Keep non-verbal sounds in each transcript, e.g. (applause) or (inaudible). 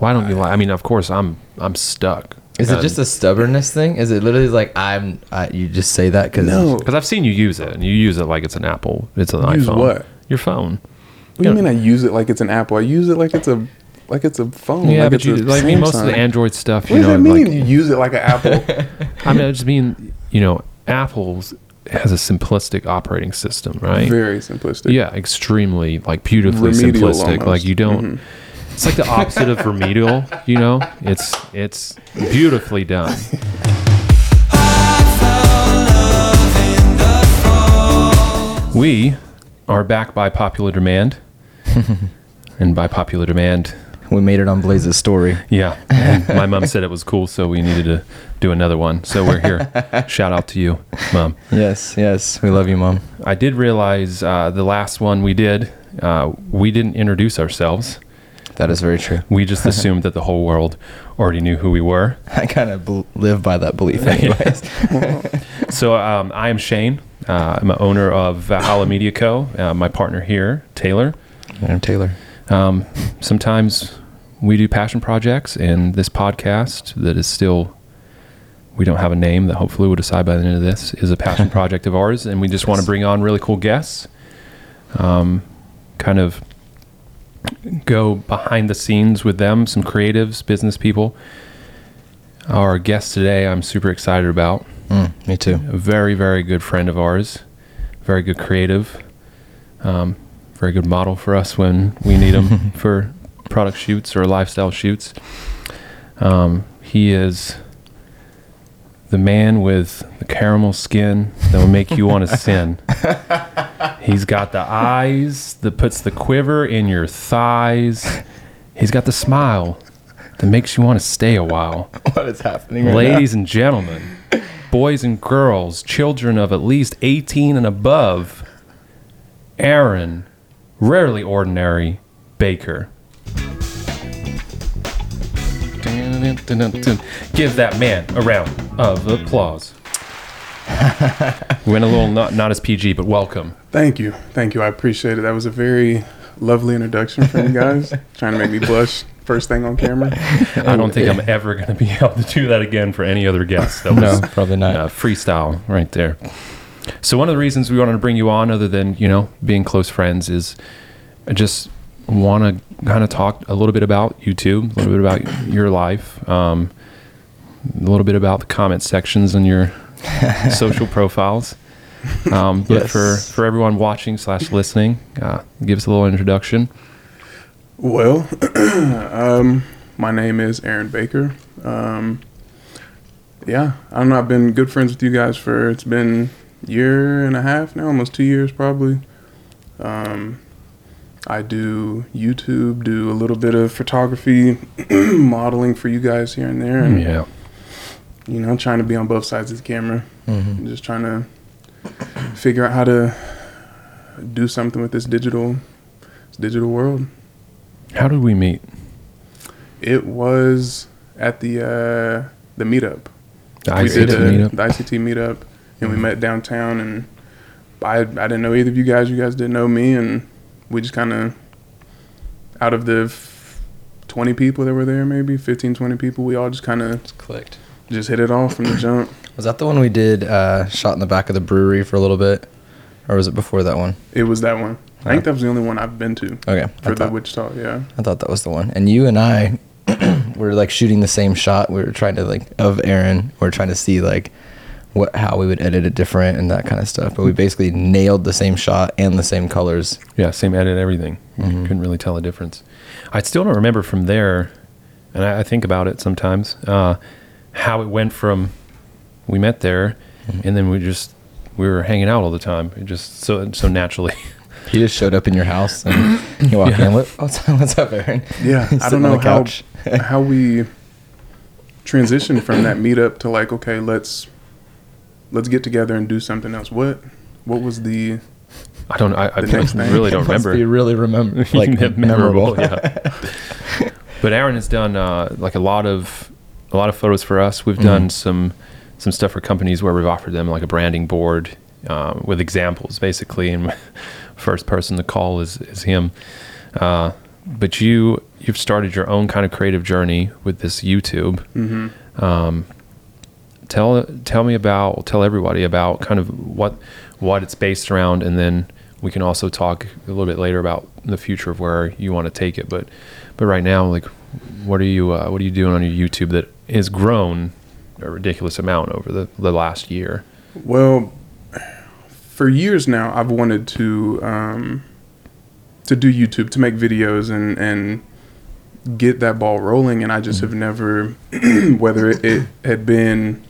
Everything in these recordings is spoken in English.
Why don't you like? I mean, of course, I'm I'm stuck. Is it uh, just a stubbornness thing? Is it literally like I'm? I, you just say that because No. Because I've seen you use it, and you use it like it's an Apple. It's an Use iPhone. what? Your phone. What do you mean I use it like it's an Apple? I use it like it's a like it's a phone. Yeah, like but it's you a like I mean most of the Samsung. Android stuff. What You does know, that mean? like you use it like an Apple? (laughs) I mean, I just mean you know, Apple's has a simplistic operating system, right? Very simplistic. Yeah, extremely like beautifully Remedial simplistic. Like almost. you don't. Mm-hmm. It's like the opposite of remedial. You know, it's it's beautifully done. We are back by popular demand, (laughs) and by popular demand, we made it on Blaze's story. yeah. (laughs) my mom said it was cool, so we needed to do another one. So we're here. Shout out to you, mom. Yes, yes, we love you, mom. I did realize uh, the last one we did, uh, we didn't introduce ourselves. That is very true. We just (laughs) assumed that the whole world already knew who we were. I kind of bel live by that belief, anyways. (laughs) So um, I am Shane. Uh, I'm an owner of Valhalla Media Co. Uh, my partner here, Taylor. I'm Taylor. Um, sometimes we do passion projects, and this podcast that is still, we don't have a name that hopefully we'll decide by the end of this, is a passion (laughs) project of ours. And we just want to bring on really cool guests, um, kind of go behind the scenes with them, some creatives, business people. Our guest today, I'm super excited about. Mm, me too. A very, very good friend of ours, very good creative, um, very good model for us when we need him (laughs) for product shoots or lifestyle shoots. Um, he is the man with the caramel skin that will make you want to sin. (laughs) He's got the eyes that puts the quiver in your thighs. He's got the smile that makes you want to stay a while. What is happening right Ladies and gentlemen, boys and girls, children of at least 18 and above, Aaron, rarely ordinary, Baker. Give that man a round of applause. Went a little not, not as PG, but welcome. Thank you, thank you. I appreciate it. That was a very lovely introduction from you guys. (laughs) Trying to make me blush first thing on camera. I don't think I'm ever going to be able to do that again for any other guest. That now? was No, probably not. uh, freestyle right there. So one of the reasons we wanted to bring you on, other than you know being close friends, is just want to kind of talk a little bit about YouTube, a little bit about your life, um, a little bit about the comment sections on your (laughs) social profiles. Um, but Yes. for for everyone watching slash listening, uh, give us a little introduction. Well, (clears throat) um, my name is Aaron Baker. Um, yeah, I don't know. I've been good friends with you guys for it's been year and a half now, almost two years probably. Um, I do YouTube, do a little bit of photography, (clears throat) modeling for you guys here and there, and Yeah. you know, trying to be on both sides of the camera. Mhm. Just trying to figure out how to do something with this digital, this digital world. How did we meet? It was at the uh, the meetup. The we did a, meetup? the ICT meetup, and we met downtown. And I I didn't know either of you guys. You guys didn't know me, and we just kind of out of the f- 20 people that were there, maybe 15, 20 people, we all just kind of clicked. just hit it off from the jump. Was that the one we did uh, shot in the back of the brewery for a little bit, or was it before that one? It was that one. I think that was the only one I've been to Okay, for I the thought, Wichita. Yeah. I thought that was the one. And you and I (clears throat) were like shooting the same shot. We were trying to like of Aaron. We are trying to see like what how we would edit it different and that kind of stuff. But we basically nailed the same shot and the same colors. Yeah, same edit, everything. You Mhm. Couldn't really tell a difference. I still don't remember from there, and I, I think about it sometimes, uh, how it went from we met there, and then we just we were hanging out all the time. It just so so naturally. (laughs) He just showed up in your house and (laughs) you walk Yeah. in. What, what's, (laughs) what's up, Aaron? Yeah, I don't know the how how we transitioned from that meetup to like, okay, let's let's get together and do something else. What what was the I don't. I, I The next really don't remember. You really remember (laughs) like memorable. yeah. (laughs) but Aaron has done uh, like a lot of a lot of photos for us. We've done Mhm. some some stuff for companies where we've offered them like a branding board uh, with examples, basically. And (laughs) first person to call is is him. Uh, but you you've started your own kind of creative journey with this YouTube. Mm-hmm. Um, tell tell me about tell everybody about kind of what what it's based around, and then we can also talk a little bit later about the future of where you want to take it. But but right now, like, what are you uh, what are you doing on your YouTube that has grown a ridiculous amount over the the last year? Well, for years now, I've wanted to um, to do YouTube to make videos and and get that ball rolling, and I just have never, (clears throat) whether it, it had been,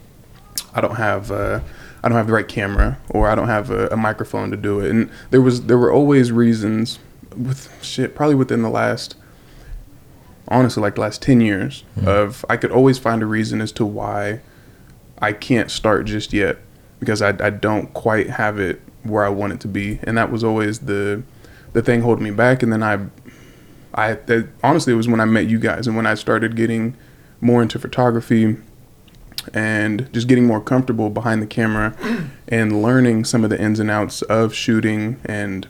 I don't have. Uh, I don't have the right camera, or I don't have a, a microphone to do it, and there was there were always reasons with shit probably within the last honestly like the last 10 years of i could always find a reason as to why i can't start just yet because I, I don't quite have it where i want it to be. And that was always the the thing holding me back. And then i i that, honestly it was when i met you guys and when i started getting more into photography and just getting more comfortable behind the camera (clears throat) and learning some of the ins and outs of shooting and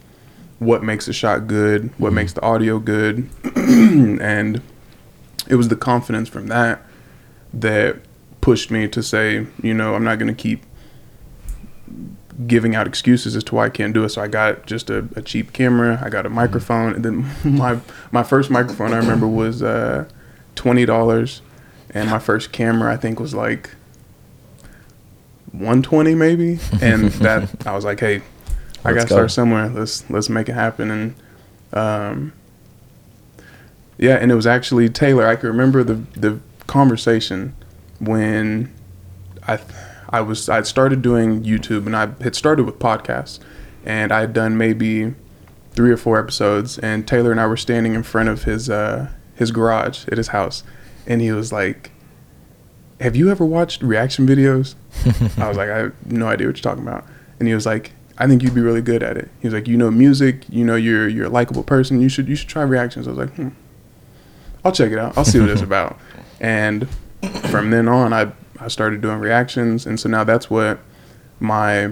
what makes a shot good, what makes the audio good. (clears throat) and it was the confidence from that that pushed me to say, you know, I'm not going to keep giving out excuses as to why I can't do it. So I got just a, a cheap camera, I got a microphone, and then (laughs) my my first microphone I remember was uh, twenty dollars, and my first camera I think was like 120 maybe, and (laughs) that I was like, hey, I Let's gotta go. start somewhere. Let's let's make it happen. And um, yeah, and it was actually Taylor. I can remember the the conversation when I I was I started doing YouTube, and I had started with podcasts, and I had done maybe three or four episodes, and Taylor and I were standing in front of his uh, his garage at his house, and he was like. Have you ever watched reaction videos? I was like, I have no idea what you're talking about. And he was like, I think you'd be really good at it. He was like, you know music, you know you're you're a likable person. You should you should try reactions. I was like, hmm, I'll check it out. I'll see what it's (laughs) about. And from then on, I I started doing reactions, and so now that's what my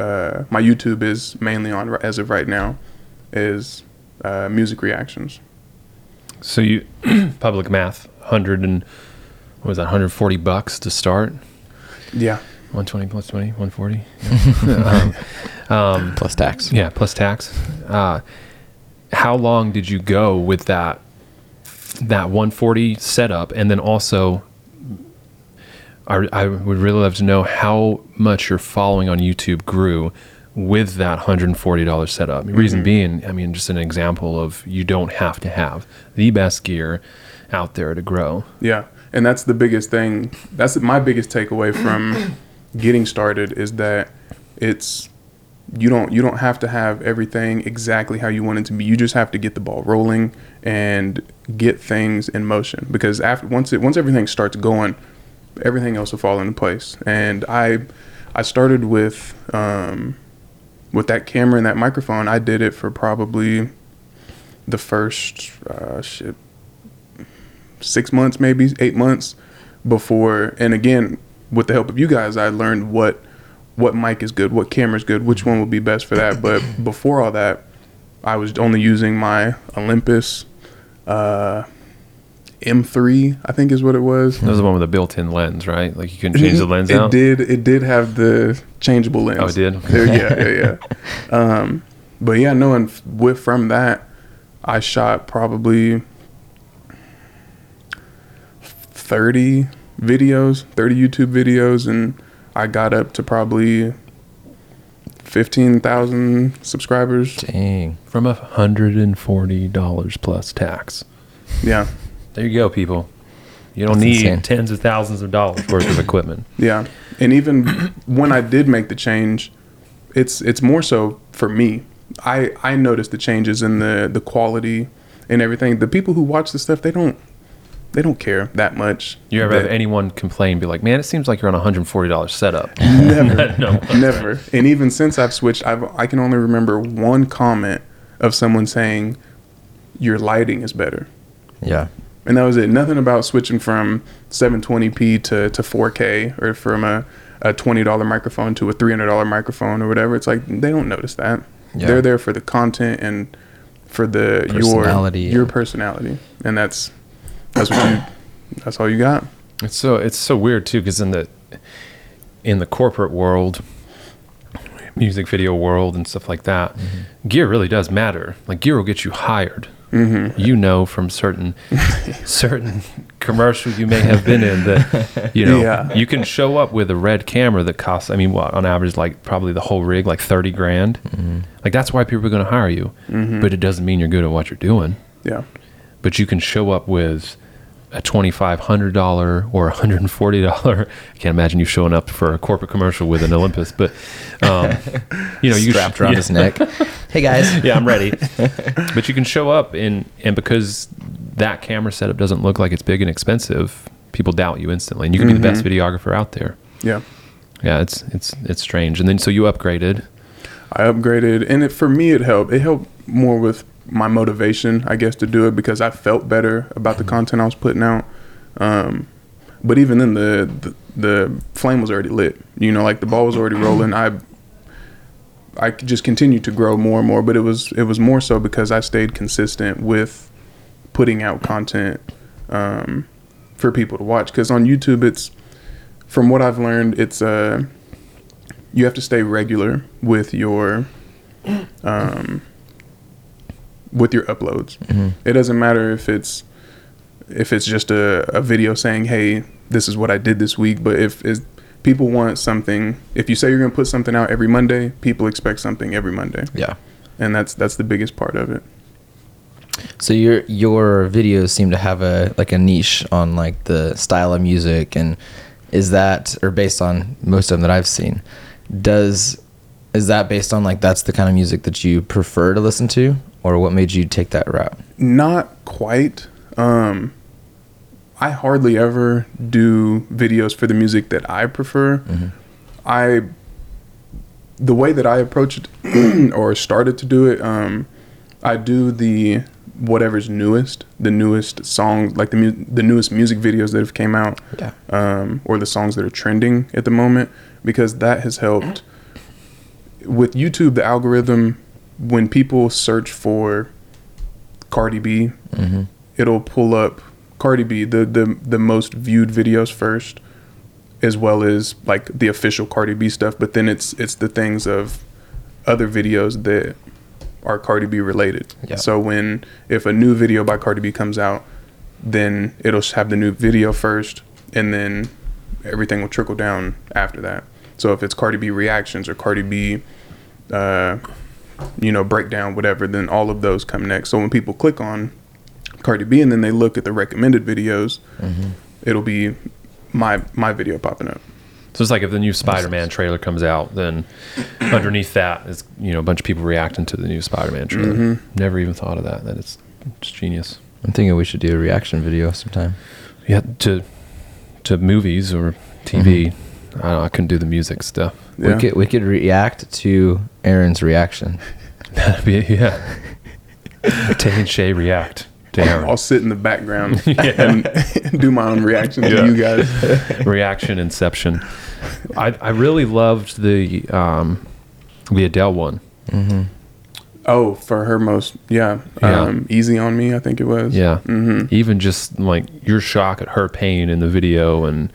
uh, my YouTube is mainly on as of right now, is uh, music reactions. So you (clears throat) public math, hundred and what was that, 140 bucks to start? Yeah. 120 plus 20, 140. (laughs) um, um, plus tax. yeah, plus tax. Uh, how long did you go with that that 140 setup, and then also, I, I would really love to know how much your following on YouTube grew with that $140 setup. Reason being, I mean, just an example of you don't have to have the best gear out there to grow. Yeah, and that's the biggest thing. That's my biggest takeaway from getting started is that it's you don't you don't have to have everything exactly how you want it to be. You just have to get the ball rolling and get things in motion because after once it once everything starts going, everything else will fall into place. And I I started with um, with that camera and that microphone. I did it for probably the first uh, shit six months, maybe eight months before. And again, with the help of you guys, I learned what what mic is good, what camera is good, which one would be best for that. But (coughs) before all that, I was only using my Olympus uh, M3, I think is what it was. That was the one with a built-in lens, right? Like you couldn't change the lens it out. did. It did have the changeable lens. Oh, it did? There- yeah, yeah, yeah. (laughs) Um, but yeah, no, and with from that, I shot probably thirty videos, thirty YouTube videos, and I got up to probably fifteen thousand subscribers. Dang. From a hundred and forty dollars plus tax. Yeah, There you go, people. You don't That's need insane. tens of thousands of dollars worth of equipment. (coughs) Yeah, and even when I did make the change, it's it's more so for me. I I noticed the changes in the the quality and everything. The people who watch the stuff, they don't they don't care that much. You ever have anyone complain, be like, "Man, it seems like you're on a hundred and forty dollars setup." (laughs) (laughs) Never, no. never. And even since I've switched, I've I can only remember one comment of someone saying, "Your lighting is better." Yeah. and that was it. Nothing about switching from 720p to, to 4K or from a, a $20 microphone to a $300 microphone or whatever. It's like they don't notice that. Yeah. They're there for the content and for the Personality. your your personality, and that's that's what you that's all you got. It's so it's so weird too because in the in the corporate world, music video world and stuff like that, mm-hmm. gear really does matter. Like gear will get you hired. Mm-hmm. You know from certain (laughs) certain commercial you may have been in that you know Yeah. you can show up with a red camera that costs. I mean, what on average like probably the whole rig like thirty grand. Mm-hmm. Like that's why people are going to hire you, mm-hmm. but it doesn't mean you're good at what you're doing Yeah, but you can show up with a $2,500 or $140. I can't imagine you showing up for a corporate commercial with an Olympus, but, um, you know, you strapped sh- around yeah. his neck. Hey guys. (laughs) yeah, I'm ready. but you can show up and, and because that camera setup doesn't look like it's big and expensive, people doubt you instantly and you can be the best videographer out there. yeah. Yeah, it's, it's, it's strange. And then, so you upgraded. I upgraded, and it for me it helped. It helped more with my motivation, I guess, to do it because I felt better about the content I was putting out. Um, but even then, the, the the flame was already lit. You know, like the ball was already (clears throat) rolling. I I just continued to grow more and more, but it was it was more so because I stayed consistent with putting out content um, for people to watch. Because on YouTube, it's from what I've learned, it's uh you have to stay regular with your um, with your uploads. Mm-hmm. It doesn't matter if it's if it's just a, a video saying, "Hey, this is what I did this week." But if is people want something, if you say you're going to put something out every Monday, people expect something every Monday, Yeah. and that's that's the biggest part of it. So your your videos seem to have a like a niche on like the style of music and is that or based on most of them that I've seen does is that based on like that's the kind of music that you prefer to listen to or what made you take that route? Not quite. Um, I hardly ever do videos for the music that I prefer. I the way that I approach it (clears throat) or started to do it, um, I do the whatever's newest, the newest song, like the mu- the newest music videos that have came out, Yeah. um, or the songs that are trending at the moment, because that has helped. With YouTube, the algorithm, when people search for Cardi B, Mhm. it'll pull up Cardi B, the, the the most viewed videos first, as well as like the official Cardi B stuff. But then it's it's the things of other videos that are Cardi B related. Yeah. So when if a new video by Cardi B comes out, then it'll have the new video first, and then everything will trickle down after that. So if it's Cardi B reactions or Cardi B, uh, you know, breakdown, whatever, then all of those come next. So when people click on Cardi B and then they look at the recommended videos, mm-hmm. it'll be my my video popping up. So it's like if the new Spider-Man trailer comes out, then underneath that is you know a bunch of people reacting to the new Spider-Man trailer. Mm-hmm. Never even thought of that. That it's just genius. I'm thinking we should do a reaction video sometime. Yeah, to to movies or TV. Mm-hmm. I, don't, I couldn't do the music stuff. Yeah. We could we could react to Aaron's reaction. (laughs) That'd be yeah. (laughs) Tay and Shay react to Aaron. I'll sit in the background (laughs) and do my own reaction Yeah. to you guys. reaction inception. I I really loved the um the Adele one. Oh, for her most yeah, Yeah. Um, easy on me, I think it was. Yeah. hmm Even just like your shock at her pain in the video and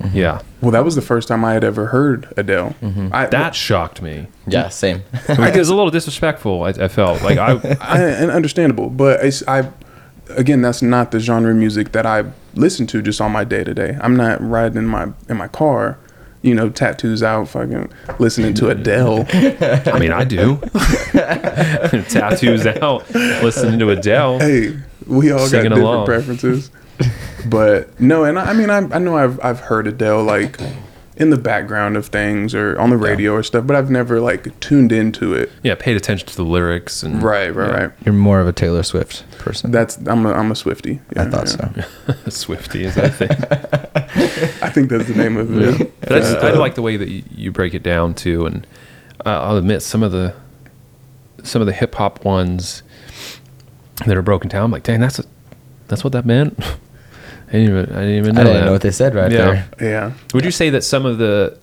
Mm-hmm. yeah. Well, that was the first time I had ever heard Adele. Mm-hmm. I, That shocked me. Yeah, same. (laughs) It was a little disrespectful. I, I felt like I (laughs) I, and understandable, but it's, I again that's not the genre of music that I listen to just on my day to day. I'm not riding in my in my car, you know, tattoos out, fucking listening to Adele. (laughs) I mean I do. Tattoos out, listening to Adele. hey, we all got different along. preferences, but no, and I, I mean I I know I've I've heard Adele like in the background of things or on the radio or stuff, but I've never like tuned into it. Yeah, paid attention to the lyrics and Right, right, right. You're more of a Taylor Swift person. That's I'm a I'm a Swiftie. I thought so. (laughs) Swiftie is that thing. (laughs) I think that's the name of it. But I, just, I like the way that you, you break it down too, and uh, I'll admit some of the some of the hip hop ones that are broken down. I'm like, dang, that's a, that's what that meant. (laughs) I didn't even I didn't even know I didn't that. know what they said right Yeah. there. Yeah. Would you say that some of the,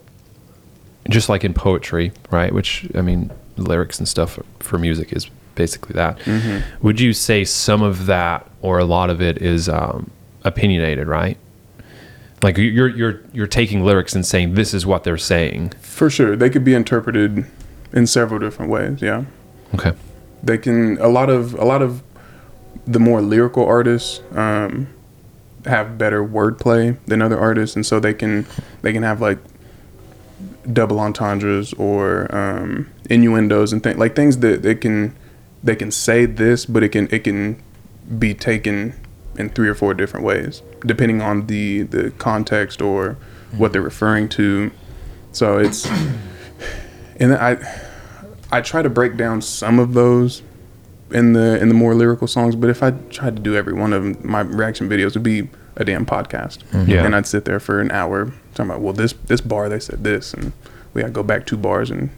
just like in poetry, right? Which I mean, lyrics and stuff for music is basically that. Mm-hmm. Would you say some of that or a lot of it is um, opinionated, right? Like you're you're you're taking lyrics and saying this is what they're saying. For sure, they could be interpreted in several different ways. Yeah, Okay. they can. A lot of a lot of the more lyrical artists um, have better wordplay than other artists, and so they can they can have like double entendres or um, innuendos and things like things that they can they can say this, but it can it can be taken in three or four different ways depending on the the context or what they're referring to. So it's and I I try to break down some of those in the in the more lyrical songs, but if I tried to do every one of them, my reaction videos would be a damn podcast. Yeah. And I'd sit there for an hour talking about, well, this this bar they said this, and we got to go back two bars and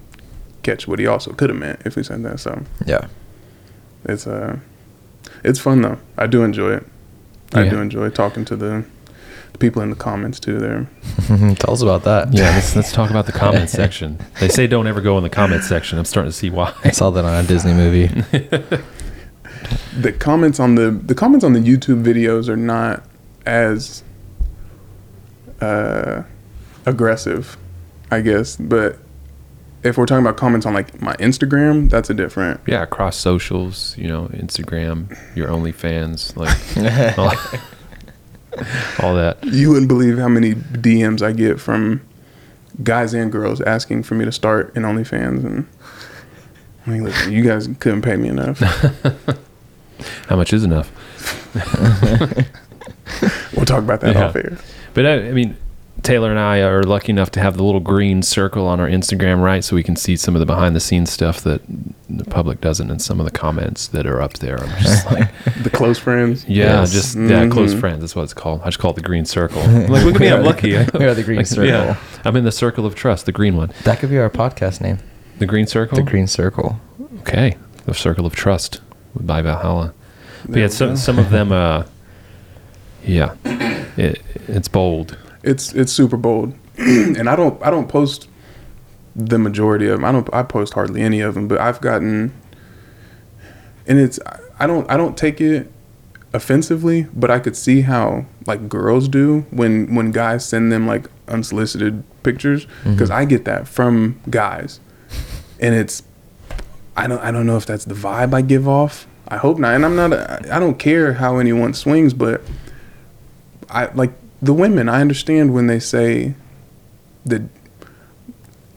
catch what he also could have meant if we said that. So Yeah. it's uh, it's fun though. I do enjoy it. I do enjoy talking to the people in the comments too. There, (laughs) Tell us about that. Yeah, let's, let's talk about the comment (laughs) section. They say don't ever go in the comment section. I'm starting to see why. I saw that on a Disney movie. (laughs) the comments on the the comments on the YouTube videos are not as uh, aggressive, I guess. But if we're talking about comments on like my Instagram, that's a different. Yeah, across socials, you know, Instagram, your OnlyFans, like (laughs) all, that. You wouldn't believe how many DMs I get from guys and girls asking for me to start an OnlyFans, and I mean, listen, you guys couldn't pay me enough. (laughs) How much is enough? (laughs) We'll talk about that Yeah. off air. But I, I mean, Taylor and I are lucky enough to have the little green circle on our Instagram, right? So we can see some of the behind the scenes stuff that the public doesn't, and some of the comments that are up there. I'm just (laughs) like, The close friends. yeah, Yes. just yeah, close friends. That's what it's called. I just call it the green circle. I'm (laughs) like, look at me, I'm lucky. (laughs) We are the green Like, circle. Yeah, I'm in the circle of trust, the green one. That could be our podcast name. The green circle. The green circle. Okay, the circle of trust by Valhalla. But There yeah, some some of them, uh, yeah, it, it's bold. It's it's super bold, (clears throat) and I don't I don't post the majority of them. I don't I post hardly any of them, but I've gotten, and it's I don't I don't take it offensively, but I could see how like girls do when when guys send them like unsolicited pictures mm-hmm. because I get that from guys, and it's I don't I don't know if that's the vibe I give off. I hope not, and I'm not. I don't care how anyone swings, but I like the women. I understand when they say that.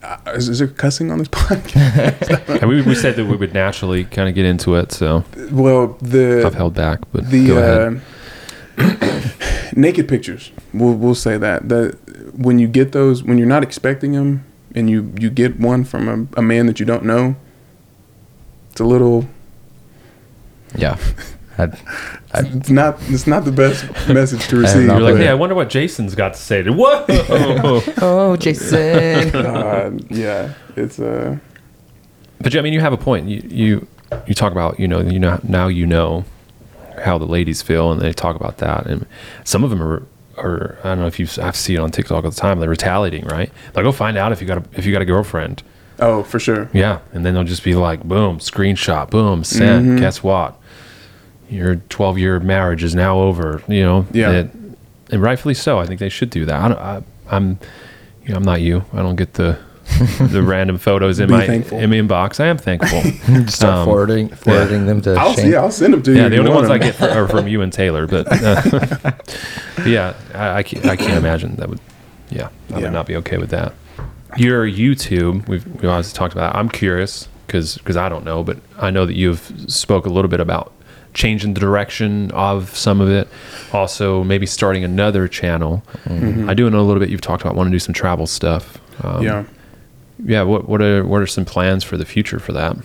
Uh, is, is there cussing on this (laughs) podcast? We, we said that we would naturally kind of get into it, so well, the I've held back. But the uh, (coughs) naked pictures. We'll we'll say that that when you get those, when you're not expecting them, and you you get one from a, a man that you don't know, it's a little. Yeah. (laughs) I'd, I'd, It's not. It's not the best message to receive. You're like, but- hey, I wonder what Jason's got to say. To, (laughs) Whoa! (laughs) oh, Jason. (laughs) Uh, yeah, it's uh, but yeah, I mean, you have a point. You you you talk about you know you know now you know how the ladies feel, and they talk about that, and some of them are. Or I don't know if you I see it on TikTok all the time. They're retaliating, right? Like, go find out if you got a, if you got a girlfriend. oh for sure. Yeah, and then they'll just be like, boom, screenshot, boom, sent. Mhm. Guess what? Your 12 year marriage is now over. You know, Yeah. that- and rightfully so. I think they should do that. I don't, I, I'm, you know, I'm not you. I don't get the (laughs) the random photos in my thankful. in my inbox. I am thankful. (laughs) Start Um, forwarding forwarding them to I'll Shane. yeah, I'll send them to you. yeah, the only want ones I get fr- are from you and Taylor. But, uh, (laughs) but yeah, I, I, can't, I can't imagine that would. Yeah, I Yeah. would not be okay with that. Your YouTube, we've we always talked about. That. I'm curious because I don't know, but I know that you've spoke a little bit about changing the direction of some of it. Also, maybe starting another channel. I do know a little bit. You've talked about wanting to do some travel stuff. Um, yeah. yeah. What what are what are some plans for the future for that?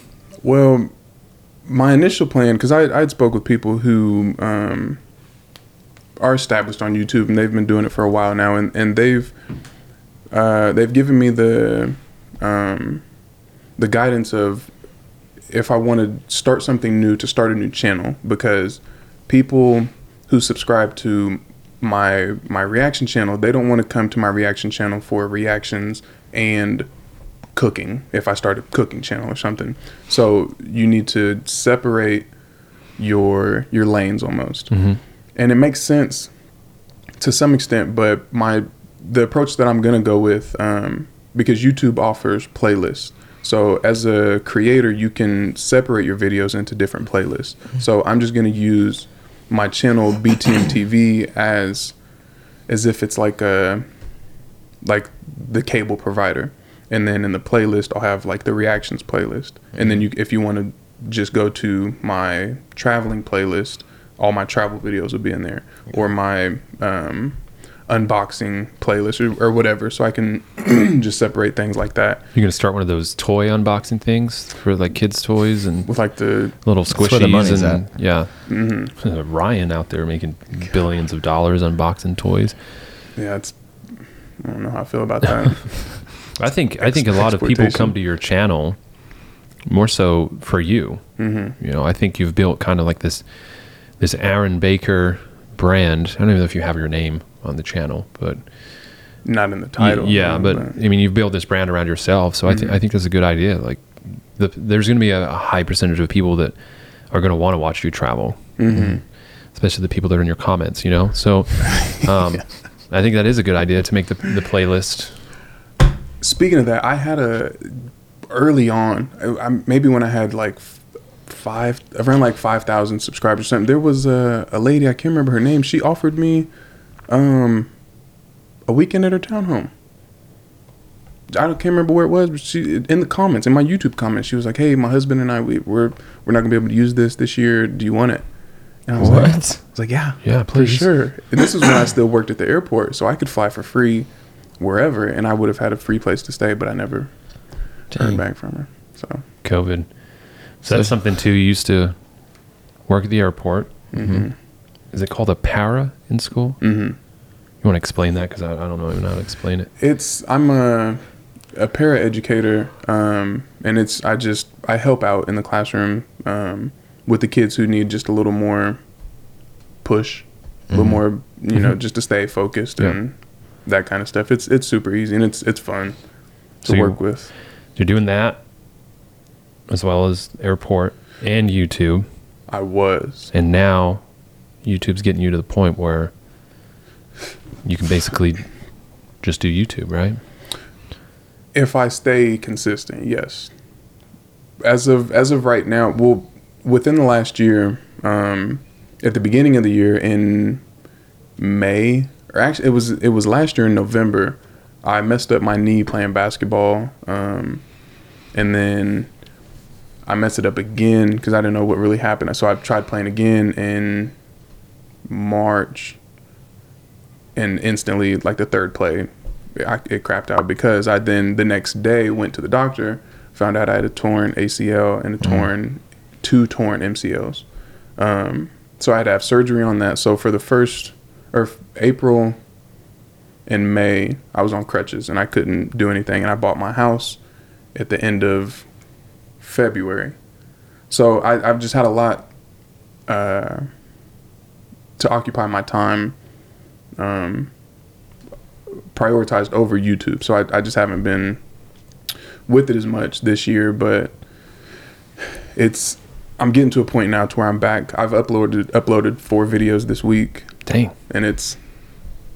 Well, my initial plan, because I I'd spoke with people who um, are established on YouTube and they've been doing it for a while now, and and they've uh, they've given me the um, the guidance of if I want to start something new to start a new channel because people who subscribe to my my reaction channel they don't want to come to my reaction channel for reactions and cooking if I start a cooking channel or something. So you need to separate your your lanes almost, Mhm. and it makes sense to some extent. But my the approach that I'm gonna go with um, because YouTube offers playlists. So as a creator, you can separate your videos into different playlists. So I'm just gonna use my channel BTM TV as as if it's like a like the cable provider. And then in the playlist i'll have like the reactions playlist. And then you if you want to just go to my traveling playlist all my travel videos will be in there. Or my um, unboxing playlist or, or whatever so i can (clears throat) just separate things like that You're gonna start one of those toy unboxing things for like kids' toys and with like the little where the squishies money's and at. yeah. (laughs) mhm. Ryan out there making billions of dollars unboxing toys. yeah it's i don't know how i feel about that (laughs) I think I think a lot of people come to your channel more so for you. hmm You know, I think you've built kind of like this this Aaron Baker brand. I don't even know if you have your name on the channel, but not in the title yeah, uh, but I mean, you've built this brand around yourself. So I think I think that's a good idea. Like, the, there's going to be a, a high percentage of people that are going to want to watch you travel, Mhm. especially the people that are in your comments. You know, so (laughs) um, I think that is a good idea to make the the playlist. Speaking of that, I had a early on, I, I, maybe when I had like five, around like five thousand subscribers. or Something. There was a, a lady I can't remember her name. She offered me, um, a weekend at her townhome. I don't, can't remember where it was, but she in the comments, in my YouTube comments, she was like, "Hey, my husband and I, we, we're we're not gonna be able to use this this year. Do you want it?" And I was like, I was like, "Yeah, Yeah, for please. sure." And this is when I (coughs) still worked at the airport, so I could fly for free wherever, and I would have had a free place to stay. But I never heard back from her. So COVID. So that's something too. You used to work at the airport. mhm. Is it called a para in school? Mhm. You want to explain that because I, I don't know even how to explain it. it's I'm a a para educator, um, and it's I just I help out in the classroom um, with the kids who need just a little more push, a little Mhm. more you know Mhm. just to stay focused Yeah. and that kind of stuff. It's it's super easy and it's it's fun to So you- work with. You're doing that as well as airport and YouTube, I was. and now YouTube's getting you to the point where you can basically just do YouTube, right? If I stay consistent, yes. As of as of right now, well, within the last year, um, at the beginning of the year in May, or actually it was it was last year in November, I messed up my knee playing basketball, um, and then I messed it up again because I didn't know what really happened. So I tried playing again in March, and instantly, like the third play, I, it crapped out because I then the next day went to the doctor, found out I had a torn ACL and a torn two torn MCLs. Um, so I had to have surgery on that. So for the first or April and May, I was on crutches and I couldn't do anything. And I bought my house at the end of February. So I, I've just had a lot uh, to occupy my time. Um, prioritized over YouTube. So I, I just haven't been with it as much this year, but it's I'm getting to a point now to where I'm back. I've uploaded uploaded four videos this week, Dang. and it's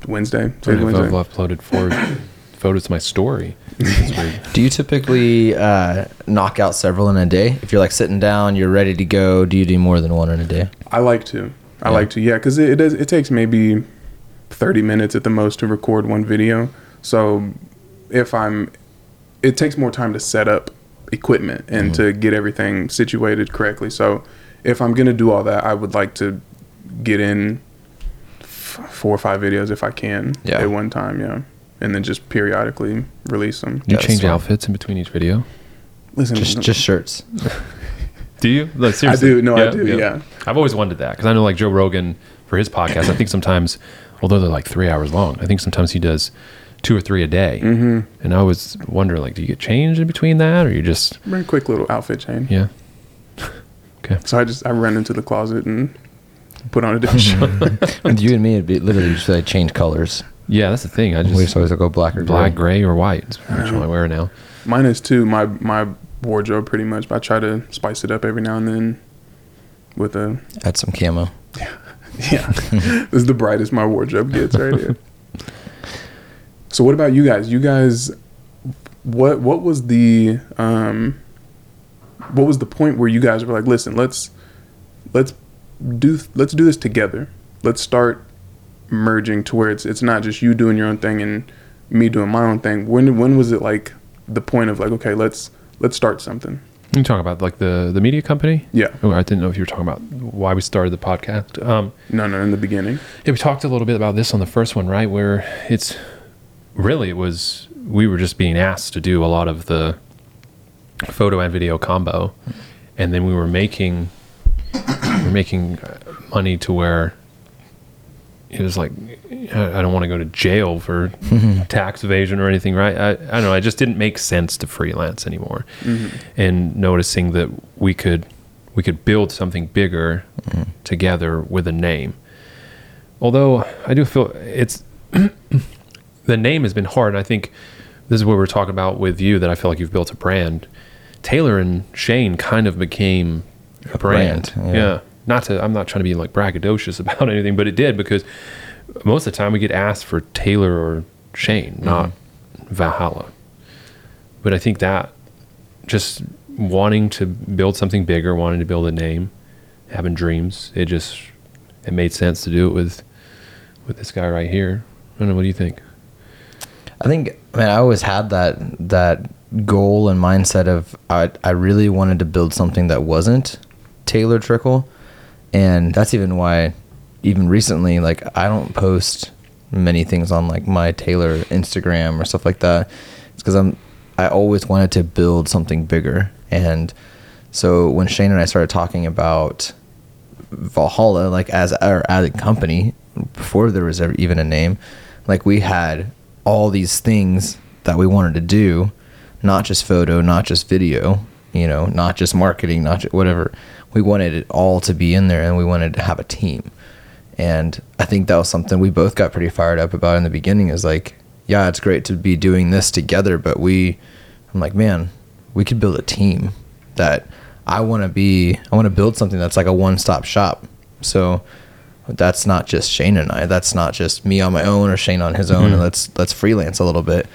Wednesday. I've Wednesday. uploaded four (coughs) photos to my story. (laughs) Do you typically uh, knock out several in a day? If you're like sitting down, you're ready to go. Do you do more than one in a day? I like to. I Yeah. like to. Yeah, because it, it does. It takes maybe thirty minutes at the most to record one video. So if I'm, it takes more time to set up equipment and to mm-hmm. get everything situated correctly. So if I'm gonna do all that, I would like to get in f- four or five videos if I can Yeah. at one time. Yeah, and then just periodically release them. You Yeah, change fine. outfits in between each video? Listen, Just just shirts. (laughs) Do you? No, I seriously. do. No, I do. Yeah. I've always wondered that because I know like Joe Rogan for his podcast. I think sometimes, although they're like three hours long, I think sometimes he does two or three a day. Mm-hmm. And I always wonder like, do you get changed in between that, or you just Very quick little outfit change. yeah? (laughs) Okay. So I just I run into the closet and put on a different (laughs) shirt. (laughs) With you and me, it'd be literally just like change colors. Yeah, that's the thing. I we just just always go black or black, gray. gray, or white. That's what I wear now. Mine is too. My my wardrobe pretty much. But I try to spice it up every now and then with a Add some camo. (laughs) yeah. Yeah. (laughs) this is the brightest my wardrobe gets right here. (laughs) So what about you guys? You guys what what was the um what was the point where you guys were like, listen, let's let's do let's do this together. Let's start merging to where it's it's not just you doing your own thing and me doing my own thing. When when was it like the point of like, okay, let's let's start something? You talk about like the the media company. Yeah. Oh, I didn't know if you were talking about why we started the podcast. Um, No, no, in the beginning. yeah, we talked a little bit about this on the first one, right? Where it's really it was we were just being asked to do a lot of the photo and video combo, and then we were making we were making money to where it was like I don't want to go to jail for (laughs) tax evasion or anything, right? I, I don't know. I just didn't make sense to freelance anymore, mm-hmm. and noticing that we could we could build something bigger mm-hmm. together with a name. Although I do feel it's (coughs) the name has been hard. And I think this is what we're talking about with you that I feel like you've built a brand. Taylor and Shane kind of became a brand. brand, yeah. yeah. Not to I'm not trying to be like braggadocious (laughs) about anything, but it did because most of the time we get asked for Taylor or Shane, mm-hmm. not Valhalla. But I think that just wanting to build something bigger, wanting to build a name, having dreams, it just it made sense to do it with with this guy right here. I don't know. What do you think? I think, man, I always had that that goal and mindset of I I really wanted to build something that wasn't Taylor Trickle, and that's even why, even recently, like I don't post many things on like my Taylor Instagram or stuff like that. It's because I'm I always wanted to build something bigger, and so when Shane and I started talking about Valhalla, like as our as a company, before there was ever even a name, like we had all these things that we wanted to do, not just photo, not just video, you know, not just marketing, not just whatever. We wanted it all to be in there, and we wanted to have a team. And I think that was something we both got pretty fired up about in the beginning. Is like, yeah, it's great to be doing this together, but we, I'm like, man, we could build a team that I want to be. I want to build something that's like a one-stop shop. So that's not just Shane and I. That's not just me on my own or Shane on his own. And let's let's freelance a little bit.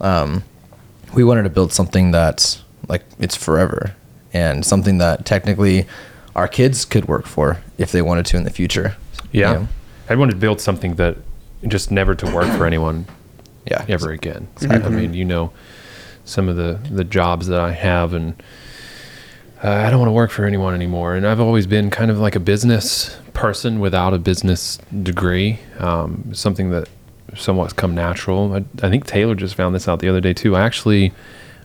Um, we wanted to build something that's like it's forever and something that technically our kids could work for if they wanted to in the future. Yeah. I wanted to build something that just never to work for anyone (clears throat) Yeah. ever again. I mean, you know, some of the the jobs that I have, and uh, I don't want to work for anyone anymore. And I've always been kind of like a business person without a business degree. Um, something that somewhat's come natural. I, I think Taylor just found this out the other day too. I actually,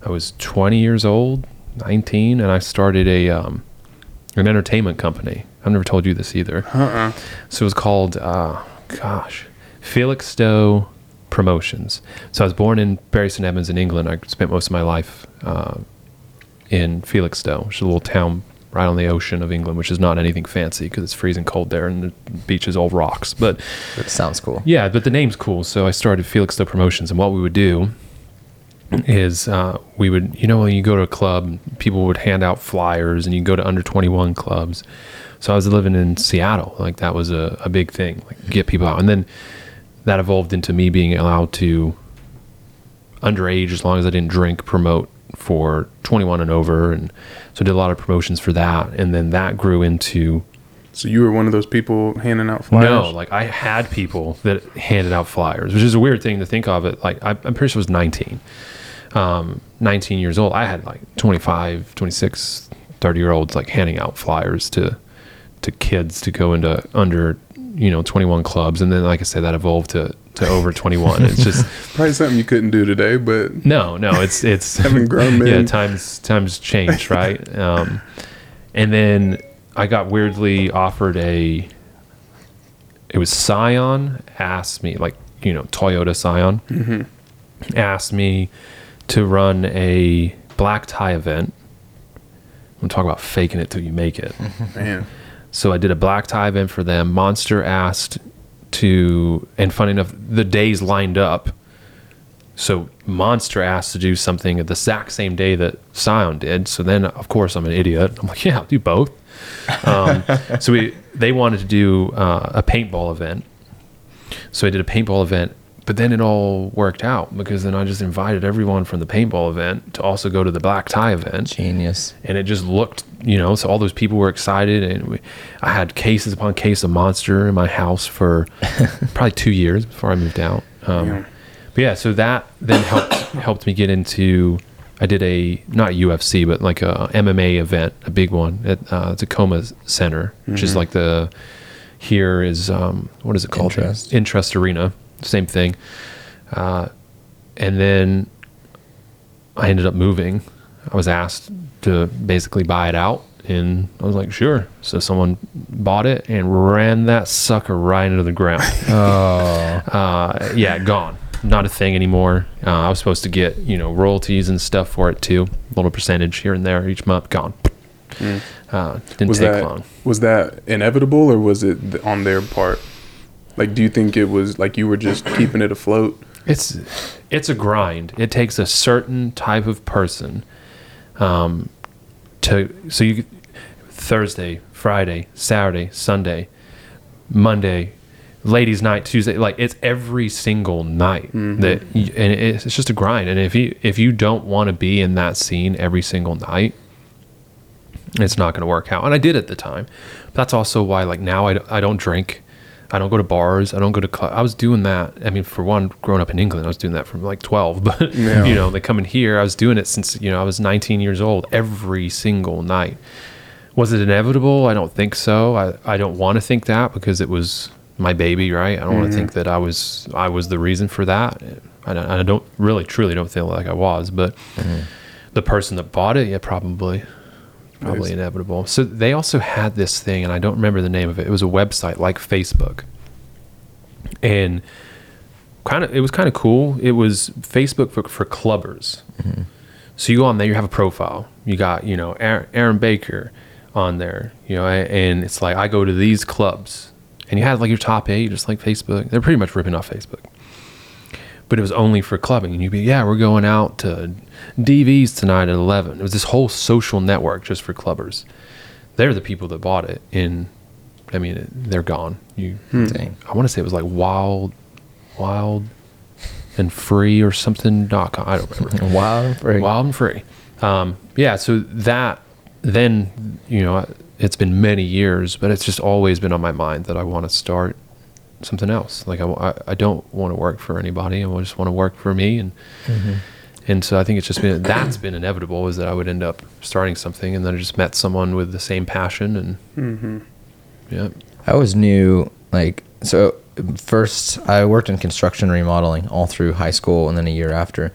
I was 20 years old, 19, and I started a um, an entertainment company. I've never told you this either. Uh-uh. So it was called, uh, gosh, Felixstowe Promotions. So I was born in Bury St Edmunds in England. I spent most of my life uh, in Felixstowe, which is a little town right on the ocean of England, which is not anything fancy because it's freezing cold there and the beach is all rocks. But It sounds cool. yeah, but the name's cool. So I started Felixstowe Promotions, and what we would do is uh, we would, you know, when you go to a club, people would hand out flyers, and you go to under 21 clubs. So I was living in Seattle, like that was a, a big thing, like get people out, and then that evolved into me being allowed to underage, as long as I didn't drink, promote for 21 and over, and so I did a lot of promotions for that, and then that grew into So you were one of those people handing out flyers? no, like I had people that handed out flyers, which is a weird thing to think of. It like I, I'm pretty sure it was 19, um, 19 years old. I had like 25, 26, 30 year olds like handing out flyers to to kids to go into under you know 21 clubs, and then like I said, that evolved to to over 21. It's just (laughs) Probably something you couldn't do today, but no, no, it's it's (laughs) Having grown (laughs) Yeah, times times change right? um, and then I got weirdly offered a. It was Scion asked me, like you know Toyota Scion, asked me to run a black tie event. I'm talking about faking it till you make it. man. So I did a black tie event for them. Monster asked to, and funny enough, the days lined up so Monster asked to do something at the exact same day that Scion did. So then, of course, I'm an idiot. I'm like, yeah, I'll do both. Um, (laughs) so we they wanted to do uh, a paintball event. So I did a paintball event, but then it all worked out because then I just invited everyone from the paintball event to also go to the black tie event Genius. and it just looked, you know, so all those people were excited, and we, I had cases upon case of Monster in my house for (laughs) probably two years before I moved out. Um, Yeah. But yeah, so that then helped (coughs) helped me get into. I did a not UFC, but like a MMA event, a big one at uh, Tacoma Center, which is like the here is um, what is it called? Interest. Interest Arena, same thing. Uh, and then I ended up moving. I was asked to basically buy it out, and I was like, sure. So someone bought it and ran that sucker right into the ground. Oh, (laughs) uh, yeah, gone. Not a thing anymore. Uh, I was supposed to get you know royalties and stuff for it too, a little percentage here and there each month. Gone. Uh, didn't was take that long. was that inevitable or was it on their part? Like, do you think it was like you were just keeping it afloat? It's it's a grind. It takes a certain type of person um, to so you Thursday, Friday, Saturday, Sunday, Monday, ladies' night, Tuesday. Like it's every single night that, you, and it's, it's just a grind. And if you if you don't want to be in that scene every single night, it's not going to work out. And I did at the time. But That's also why, like now, I, I don't drink. I don't go to bars. I don't go to clubs. I was doing that. I mean, for one, growing up in England, I was doing that from like 12. (laughs) But, Yeah. you know, they come in here, I was doing it since, you know, I was 19 years old every single night. Was it inevitable? I don't think so. I, I don't want to think that because it was my baby, right? I don't want to mm-hmm. think that I was I was the reason for that. I don't, I don't really, truly don't feel like I was, but mm-hmm. the person that bought it, yeah, probably probably inevitable. So they also had this thing, and I don't remember the name of it. It was a website like Facebook, and kind of it was kind of cool. It was Facebook for, for clubbers. Mm-hmm. So you go on there, you have a profile. You got you know Aaron, Aaron Baker on there, you know, and it's like I go to these clubs, and you had like your top eight, just like Facebook. They're pretty much ripping off Facebook but it was only for clubbing. And you'd be, yeah, we're going out to DV's tonight at 11. It was this whole social network just for clubbers. They're the people that bought it. And I mean, they're gone. You, dang. I want to say it was like wild, wild and free or something. Dot com. I don't remember. (laughs) Wow. Very, Wild and free. Um, yeah. So that then, you know, it's been many years, but it's just always been on my mind that I want to start something else. Like I, I, I don't want to work for anybody. I just want to work for me. And, and so I think it's just been, that's been inevitable is that I would end up starting something and then I just met someone with the same passion and Mm-hmm. yeah. I always knew like so first I worked in construction remodeling all through high school and then a year after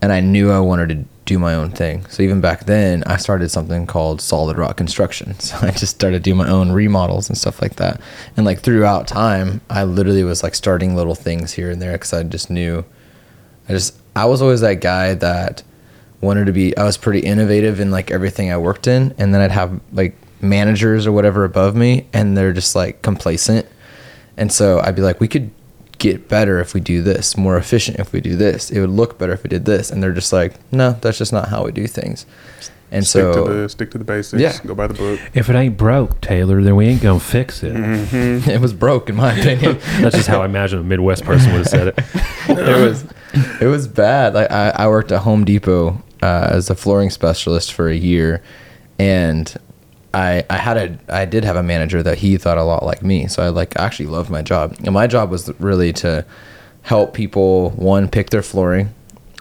and I knew I wanted to do my own thing. So even back then I started something called solid rock construction. (laughs) So I just started doing my own remodels and stuff like that. And like throughout time I literally was like starting little things here and there cuz I just knew I just I was always that guy that wanted to be I was pretty innovative in like everything I worked in and then I'd have like managers or whatever above me and they're just like complacent. And so I'd be like we could get better if we do this, more efficient if we do this. It would look better if we did this and they're just like no, that's just not how we do things. And stick so to the stick to the basics. Yeah. Go by the book. If it ain't broke, Taylor, then we ain't gonna fix it. (laughs) it was broke in my opinion. (laughs) That's just how I imagine a Midwest person would have said it. (laughs) it was it was bad. Like I, I worked at Home Depot uh, as a flooring specialist for a year, and I I had a I did have a manager that he thought a lot like me. So I like actually loved my job, and my job was really to help people one pick their flooring.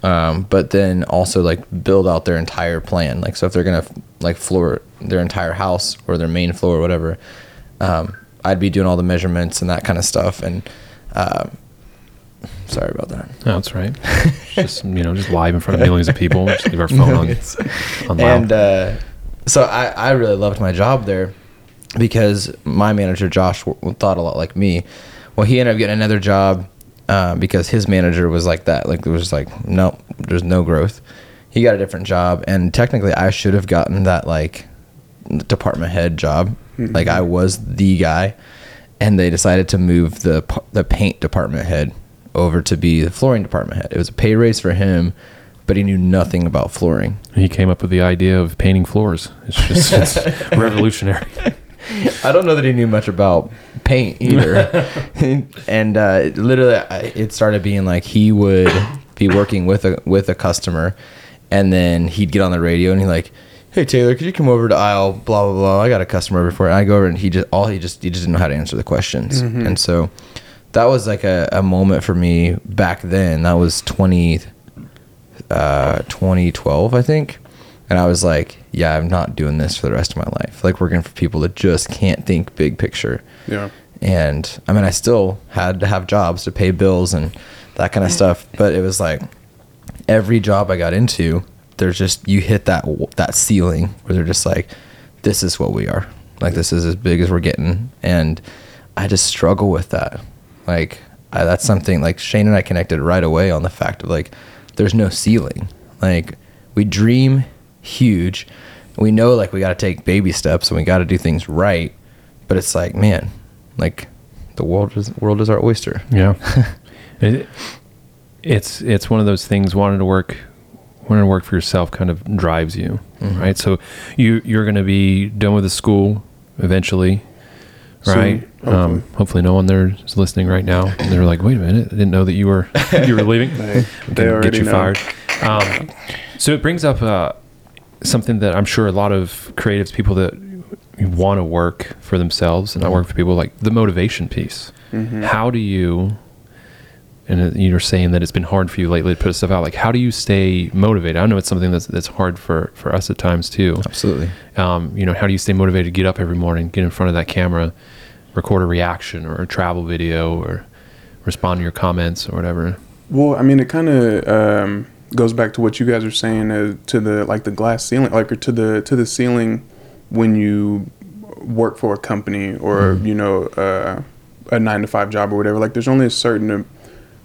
Um, but then also like build out their entire plan. Like so, if they're gonna like floor their entire house or their main floor or whatever, um, I'd be doing all the measurements and that kind of stuff. And um, sorry about that. No, that's right. just you know, just live in front of millions of people. Just leave our phone (laughs) on. On loud. and uh, so I, I really loved my job there because my manager Josh w- thought a lot like me. Well, he ended up getting another job uh, because his manager was like that. Like it was like no, there's no growth. He got a different job, and technically I should have gotten that like department head job. Like I was the guy, and they decided to move the the paint department head over to be the flooring department head. It was a pay raise for him, but he knew nothing about flooring. He came up with the idea of painting floors. It's just it's (laughs) revolutionary. I don't know that he knew much about paint either. (laughs) and uh, literally, it started being like he would be working with a with a customer, and then he'd get on the radio and he's like, "Hey Taylor, could you come over to aisle blah blah blah? I got a customer over for it." And I go over and he just all he just he just didn't know how to answer the questions, and so that was like a, a moment for me back then. That was twenty uh, 2012, I think. And I was like, yeah, I'm not doing this for the rest of my life. Like working for people that just can't think big picture. Yeah. And I mean, I still had to have jobs to pay bills and that kind of stuff. But it was like every job I got into, there's just you hit that that ceiling where they're just like, this is what we are. Like this is as big as we're getting, and I just struggle with that. Like I, that's something like Shane and I connected right away on the fact of like, there's no ceiling. Like we dream huge, we know like we got to take baby steps and we got to do things right, but it's like man, like the world is world is our oyster. Yeah. (laughs) it, it's it's one of those things wanting to work wanting to work for yourself kind of drives you, Mhm. right? So you you're going to be done with the school eventually, Soon, um, hopefully. no one there is listening right now. And they're like, "Wait a minute, I didn't know that you were (laughs) you were leaving." They, they already get you know. fired. Um, so it brings up uh, something that I'm sure a lot of creatives, people that want to work for themselves and not work for people, like the motivation piece. Mhm. How do you? And uh, you're saying that it's been hard for you lately to put stuff out. Like, how do you stay motivated? I know it's something that's that's hard for for us at times too. Absolutely. Um, you know, how do you stay motivated to get up every morning, get in front of that camera, record a reaction or a travel video, or respond to your comments or whatever? Well, I mean, it kind of um, goes back to what you guys are saying uh, to the like the glass ceiling, like or to the to the ceiling when you work for a company or you know uh, a nine to five job or whatever. Like, there's only a certain uh,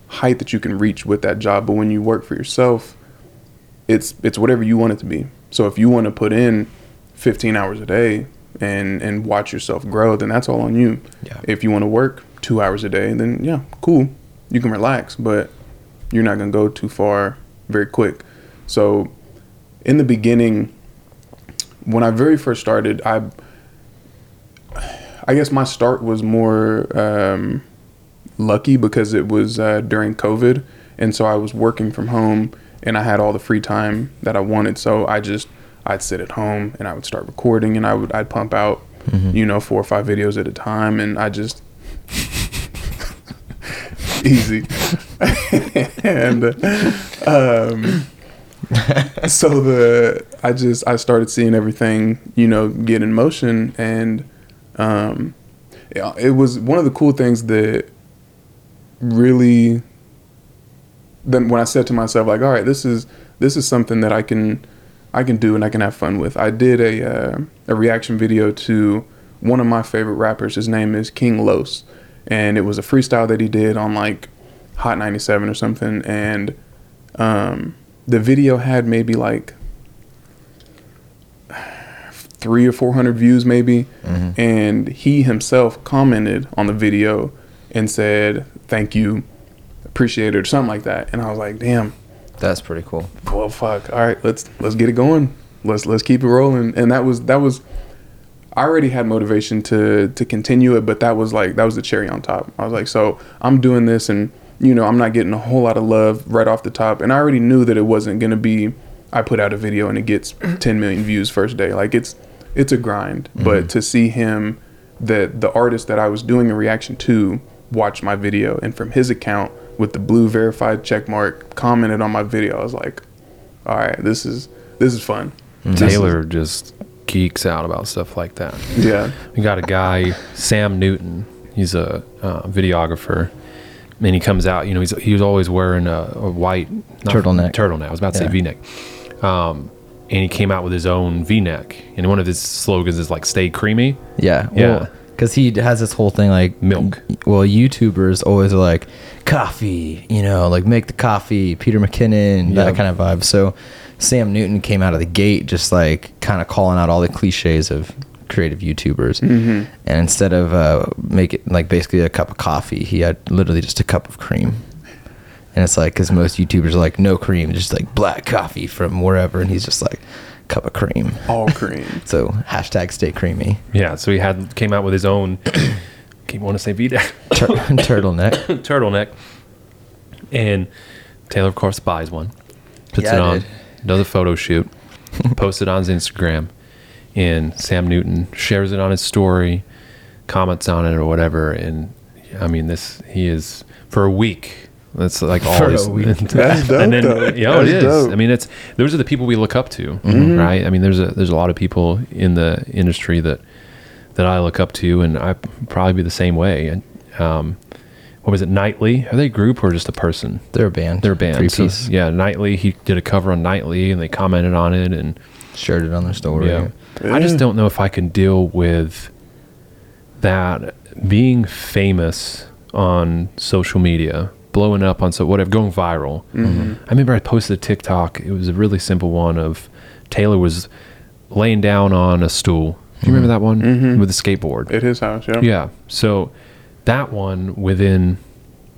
height that you can reach with that job, but when you work for yourself, it's it's whatever you want it to be. So if you want to put in 15 hours a day and and watch yourself grow, then that's all on you. Yeah. If you want to work two hours a day, then yeah, cool. You can relax, but you're not gonna go too far very quick. So in the beginning, when I very first started, I I guess my start was more um, lucky because it was uh, during COVID, and so I was working from home and I had all the free time that I wanted. So I just I'd sit at home and I would start recording and I would I'd pump out you know four or five videos at a time and I just (laughs) easy. (laughs) And um, (laughs) so the I just I started seeing everything you know get in motion and um, it was one of the cool things that really then when I said to myself like all right this is this is something that I can I can do and I can have fun with. I did a uh, a reaction video to one of my favorite rappers. His name is King Los. And it was a freestyle that he did on like Hot 97 or something. And um, the video had maybe like three or four hundred views maybe. And he himself commented on the video and said thank you appreciate it or something like that. And i was like damn That's pretty cool. well fuck. All right let's let's get it going. Let's let's keep it rolling. And that was that was i already had motivation to to continue it but that was like that was the cherry on top. I was like so i'm doing this and you know i'm not getting a whole lot of love right off the top. And i already knew that it wasn't going to be i put out a video and it gets (clears throat) 10 million views first day. Like it's it's a grind. Mm-hmm. But to see him that the artist that i was doing a reaction to watched my video and from his account with the blue verified check mark commented on my video i was like all right this is this is fun This is- Taylor just geeks out about stuff like that. yeah We got a guy, Sam Newton. He's a uh, videographer. And he comes out, you know, he's he was always wearing a, a white not- Turtleneck. Turtleneck. I was about to Yeah. say V-neck. Um, and he came out with his own V-neck, and one of his slogans is like "Stay creamy." Yeah. Yeah. Because he has this whole thing like Milk. Well, YouTubers always are like coffee, you know, like make the coffee, Peter McKinnon, Yeah. that kind of vibe. So Sam Newton came out of the gate just like kind of calling out all the cliches of creative YouTubers. Mhm. And instead of uh, make it like basically a cup of coffee, he had literally just a cup of cream. And it's like, because most YouTubers are like, no cream, just like black coffee from wherever. And he's just like, cup of cream. All (laughs) cream. So hashtag stay creamy. Yeah, so he had came out with his own. (coughs) keep want to say V Tur- (laughs) turtleneck. (coughs) turtleneck, and Taylor of course buys one, puts Yeah, it I on, did. does a photo shoot, (laughs) posts it on his Instagram, and Sam Newton shares it on his story, comments on it or whatever, and I mean this he is for a week. That's like all For a his, week. (laughs) That's dope, and then though. yeah, it That's is. dope. I mean, it's those are the people we look up to, Mm-hmm. right? I mean, there's a there's a lot of people in the industry that that I look up to, and I probably be the same way. And um, what was it, Nightly? Are they a group or just a person? They're a band. They're a band. Three So, piece. yeah, Nightly. He did a cover on Nightly, and they commented on it, and Shared it on their story. yeah. I just don't know if I can deal with that being famous on social media, blowing up on so whatever, going viral. Mm-hmm. I remember I posted a TikTok. It was a really simple one of Taylor was laying down on a stool. Do you remember that one Mhm. with a skateboard? At his house, yeah. Yeah. So that one within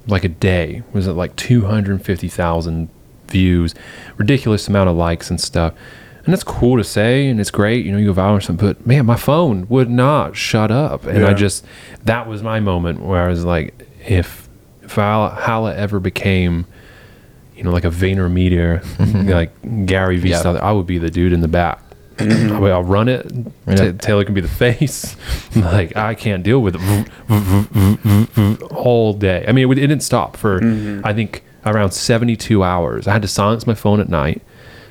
like a day was at like 250,000 views, ridiculous amount of likes and stuff. And that's cool to say and it's great, you know, you go viral or something, but man, my phone would not shut up. And I just, that was my moment where I was like, if, if Hala, Hala ever became, you know, like a VaynerMedia, (laughs) like Gary Vee Yeah. style, I would be the dude in the back. (clears throat) I'll run it. Yeah. Ta Taylor can be the face. (laughs) like I can't deal with it all day. I mean, it, would- it didn't stop for mm-hmm. I think around seventy-two hours. I had to silence my phone at night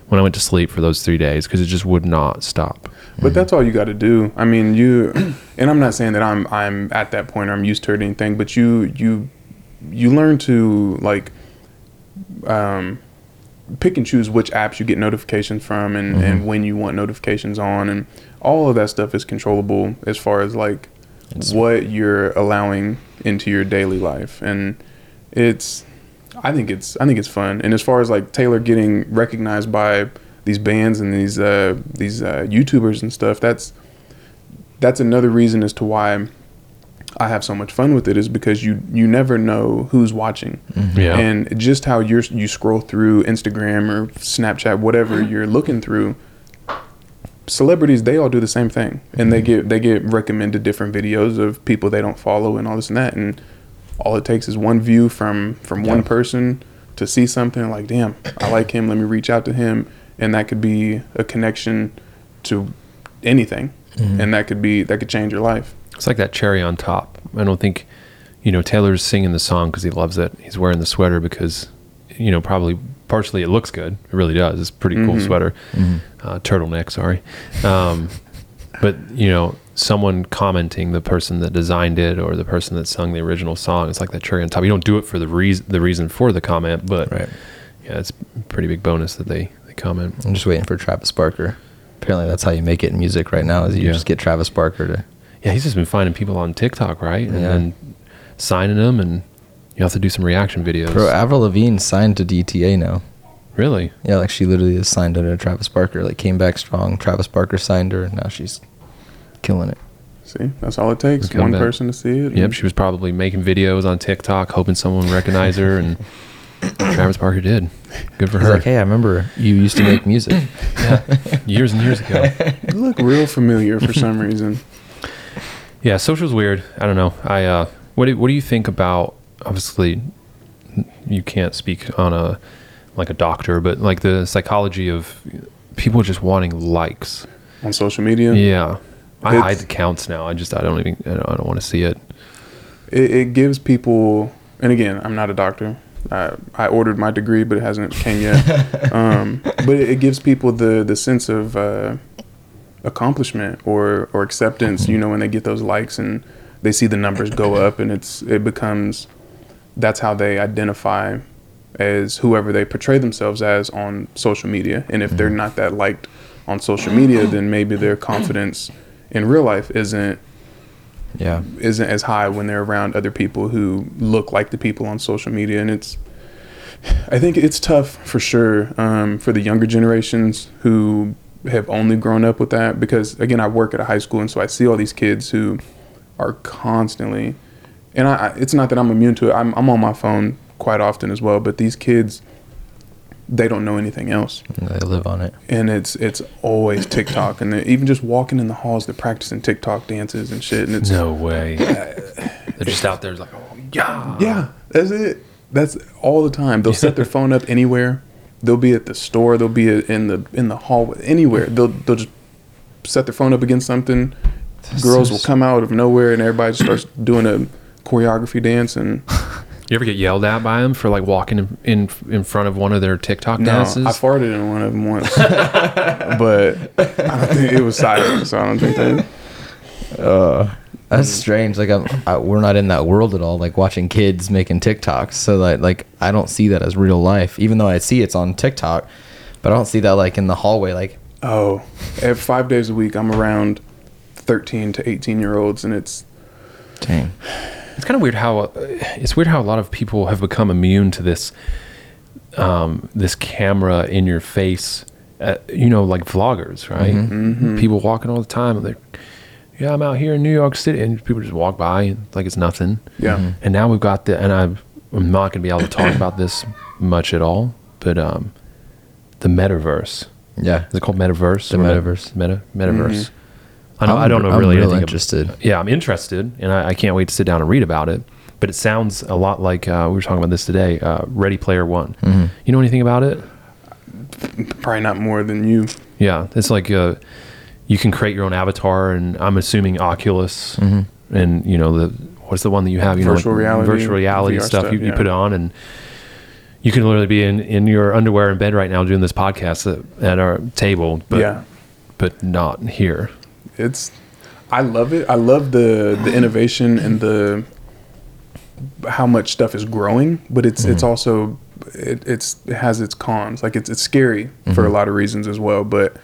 when I went to sleep for those three days because it just would not stop. But mm-hmm. that's all you got to do. I mean, you, (clears throat) and I'm not saying that I'm I'm at that point or I'm used to it or anything, but you you you learn to like um, pick and choose which apps you get notifications from and and when you want notifications on and all of that stuff is controllable as far as like what you're allowing into your daily life and it's I think it's I think it's fun. And as far as like Taylor getting recognized by these bands and these uh, these uh, YouTubers and stuff, that's that's another reason as to why I have so much fun with it is because you you never know who's watching. Mm-hmm. Yeah. And just how you're you scroll through Instagram or Snapchat, whatever mm-hmm. you're looking through, celebrities they all do the same thing, and they mm-hmm. get they get recommended different videos of people they don't follow and all this and that, and all it takes is one view from from one person to see something like, damn, I like him. Let me reach out to him, and that could be a connection to anything, and that could be that could change your life. It's like that cherry on top. I don't think, you know, Taylor's singing the song because he loves it. He's wearing the sweater because, you know, probably partially it looks good. It really does. It's a pretty cool Mhm. sweater. Uh, turtleneck, sorry. Um, but, you know, someone commenting, the person that designed it or the person that sung the original song, it's like that cherry on top. You don't do it for the reason, the reason for the comment, but Right. yeah, it's a pretty big bonus that they, they comment. I'm just waiting for Travis Barker. Apparently, that's how you make it in music right now. Is you Yeah. just get Travis Barker to. Yeah, he's just been finding people on TikTok, right? And Yeah. then signing them, and you have to do some reaction videos. Bro, Avril Lavigne signed to DTA now. really? Yeah, like she literally is signed under Travis Barker. Like came back strong. Travis Barker signed her, and now she's killing it. See, that's all it takes. Come One back. person to see it. Yep, she was probably making videos on TikTok, hoping someone would recognize her, and (coughs) Travis Barker did. Good for He's her. like, hey, I remember you used to make music. yeah, years and years ago. (laughs) You look real familiar for some (laughs) reason. Yeah, social's weird. I don't know. I uh, what do what do you think about? Obviously, you can't speak on a like a doctor, but like the psychology of people just wanting likes. on social media. Yeah, I It's- hide the counts now. I just I don't even I don't, I don't want to see it. It, it gives people, and again, I'm not a doctor. I, I ordered my degree, but it hasn't came yet. (laughs) um, but it, it gives people the the sense of uh, accomplishment or or acceptance. You know, when they get those likes and they see the numbers go up, and it's it becomes that's how they identify as whoever they portray themselves as on social media. And if they're not that liked on social media, then maybe their confidence in real life isn't yeah. isn't as high when they're around other people who look like the people on social media and it's i think it's tough for sure um, for the younger generations who have only grown up with that because again i work at a high school and so i see all these kids who are constantly and I, it's not that i'm immune to it I'm, I'm on my phone quite often as well. But these kids, they don't know anything else, They live on it. and it's it's always TikTok, and they're even just walking in the halls, they're practicing TikTok dances and shit, and it's No way. Uh, they're just out there like, oh yeah. Yeah, that's it. That's all the time. They'll (laughs) set their phone up anywhere. They'll be at the store. They'll be in the in the hallway. Anywhere. They'll they'll just set their phone up against something. Girls will come out of nowhere and everybody starts doing a choreography dance and (laughs) You ever get yelled at by them for like walking in in, in front of one of their TikTok no, dances? I farted in one of them once, (laughs) but I don't think it was silent, so I don't think that. (laughs) Uh, that's strange. Like I'm, I, we're not in that world at all. Like watching kids making TikToks. So like, like I don't see that as real life. Even though I see it's on TikTok, but I don't see that like in the hallway. Like Oh, every five days a week, I'm around thirteen to eighteen year olds, and it's dang. It's kind of weird how uh, it's weird how a lot of people have become immune to this um, this camera in your face. Uh, you know, like vloggers, right? Mm-hmm. People walking all the time. And they're, yeah, I'm out here in New York City, and people just walk by and like it's nothing. yeah. And now we've got the, and I'm, I'm not going to be able to talk about this much at all, but um, the metaverse. Yeah. Is it called metaverse? The or meta- metaverse. Meta metaverse. I know. I'm- I don't know I'm really real anything ab- interested. yeah, I'm interested, and I, I can't wait to sit down and read about it. But it sounds a lot like uh, we were talking about this today. Uh, Ready Player One. Mm-hmm. You know anything about it? Probably not more than you. Yeah, it's like uh, you can create your own avatar, and I'm assuming Oculus, Mm-hmm. and you know the what's the one that you have? You Virtual know, like reality, virtual reality VR stuff. stuff, you, you put it on, and you can literally be in, in your underwear in bed right now doing this podcast at, at our table, but yeah. but not here. it's I love it. I love the the innovation and the how much stuff is growing, but it's it's also it, it's it has its cons. Like it's it's scary for a lot of reasons as well. But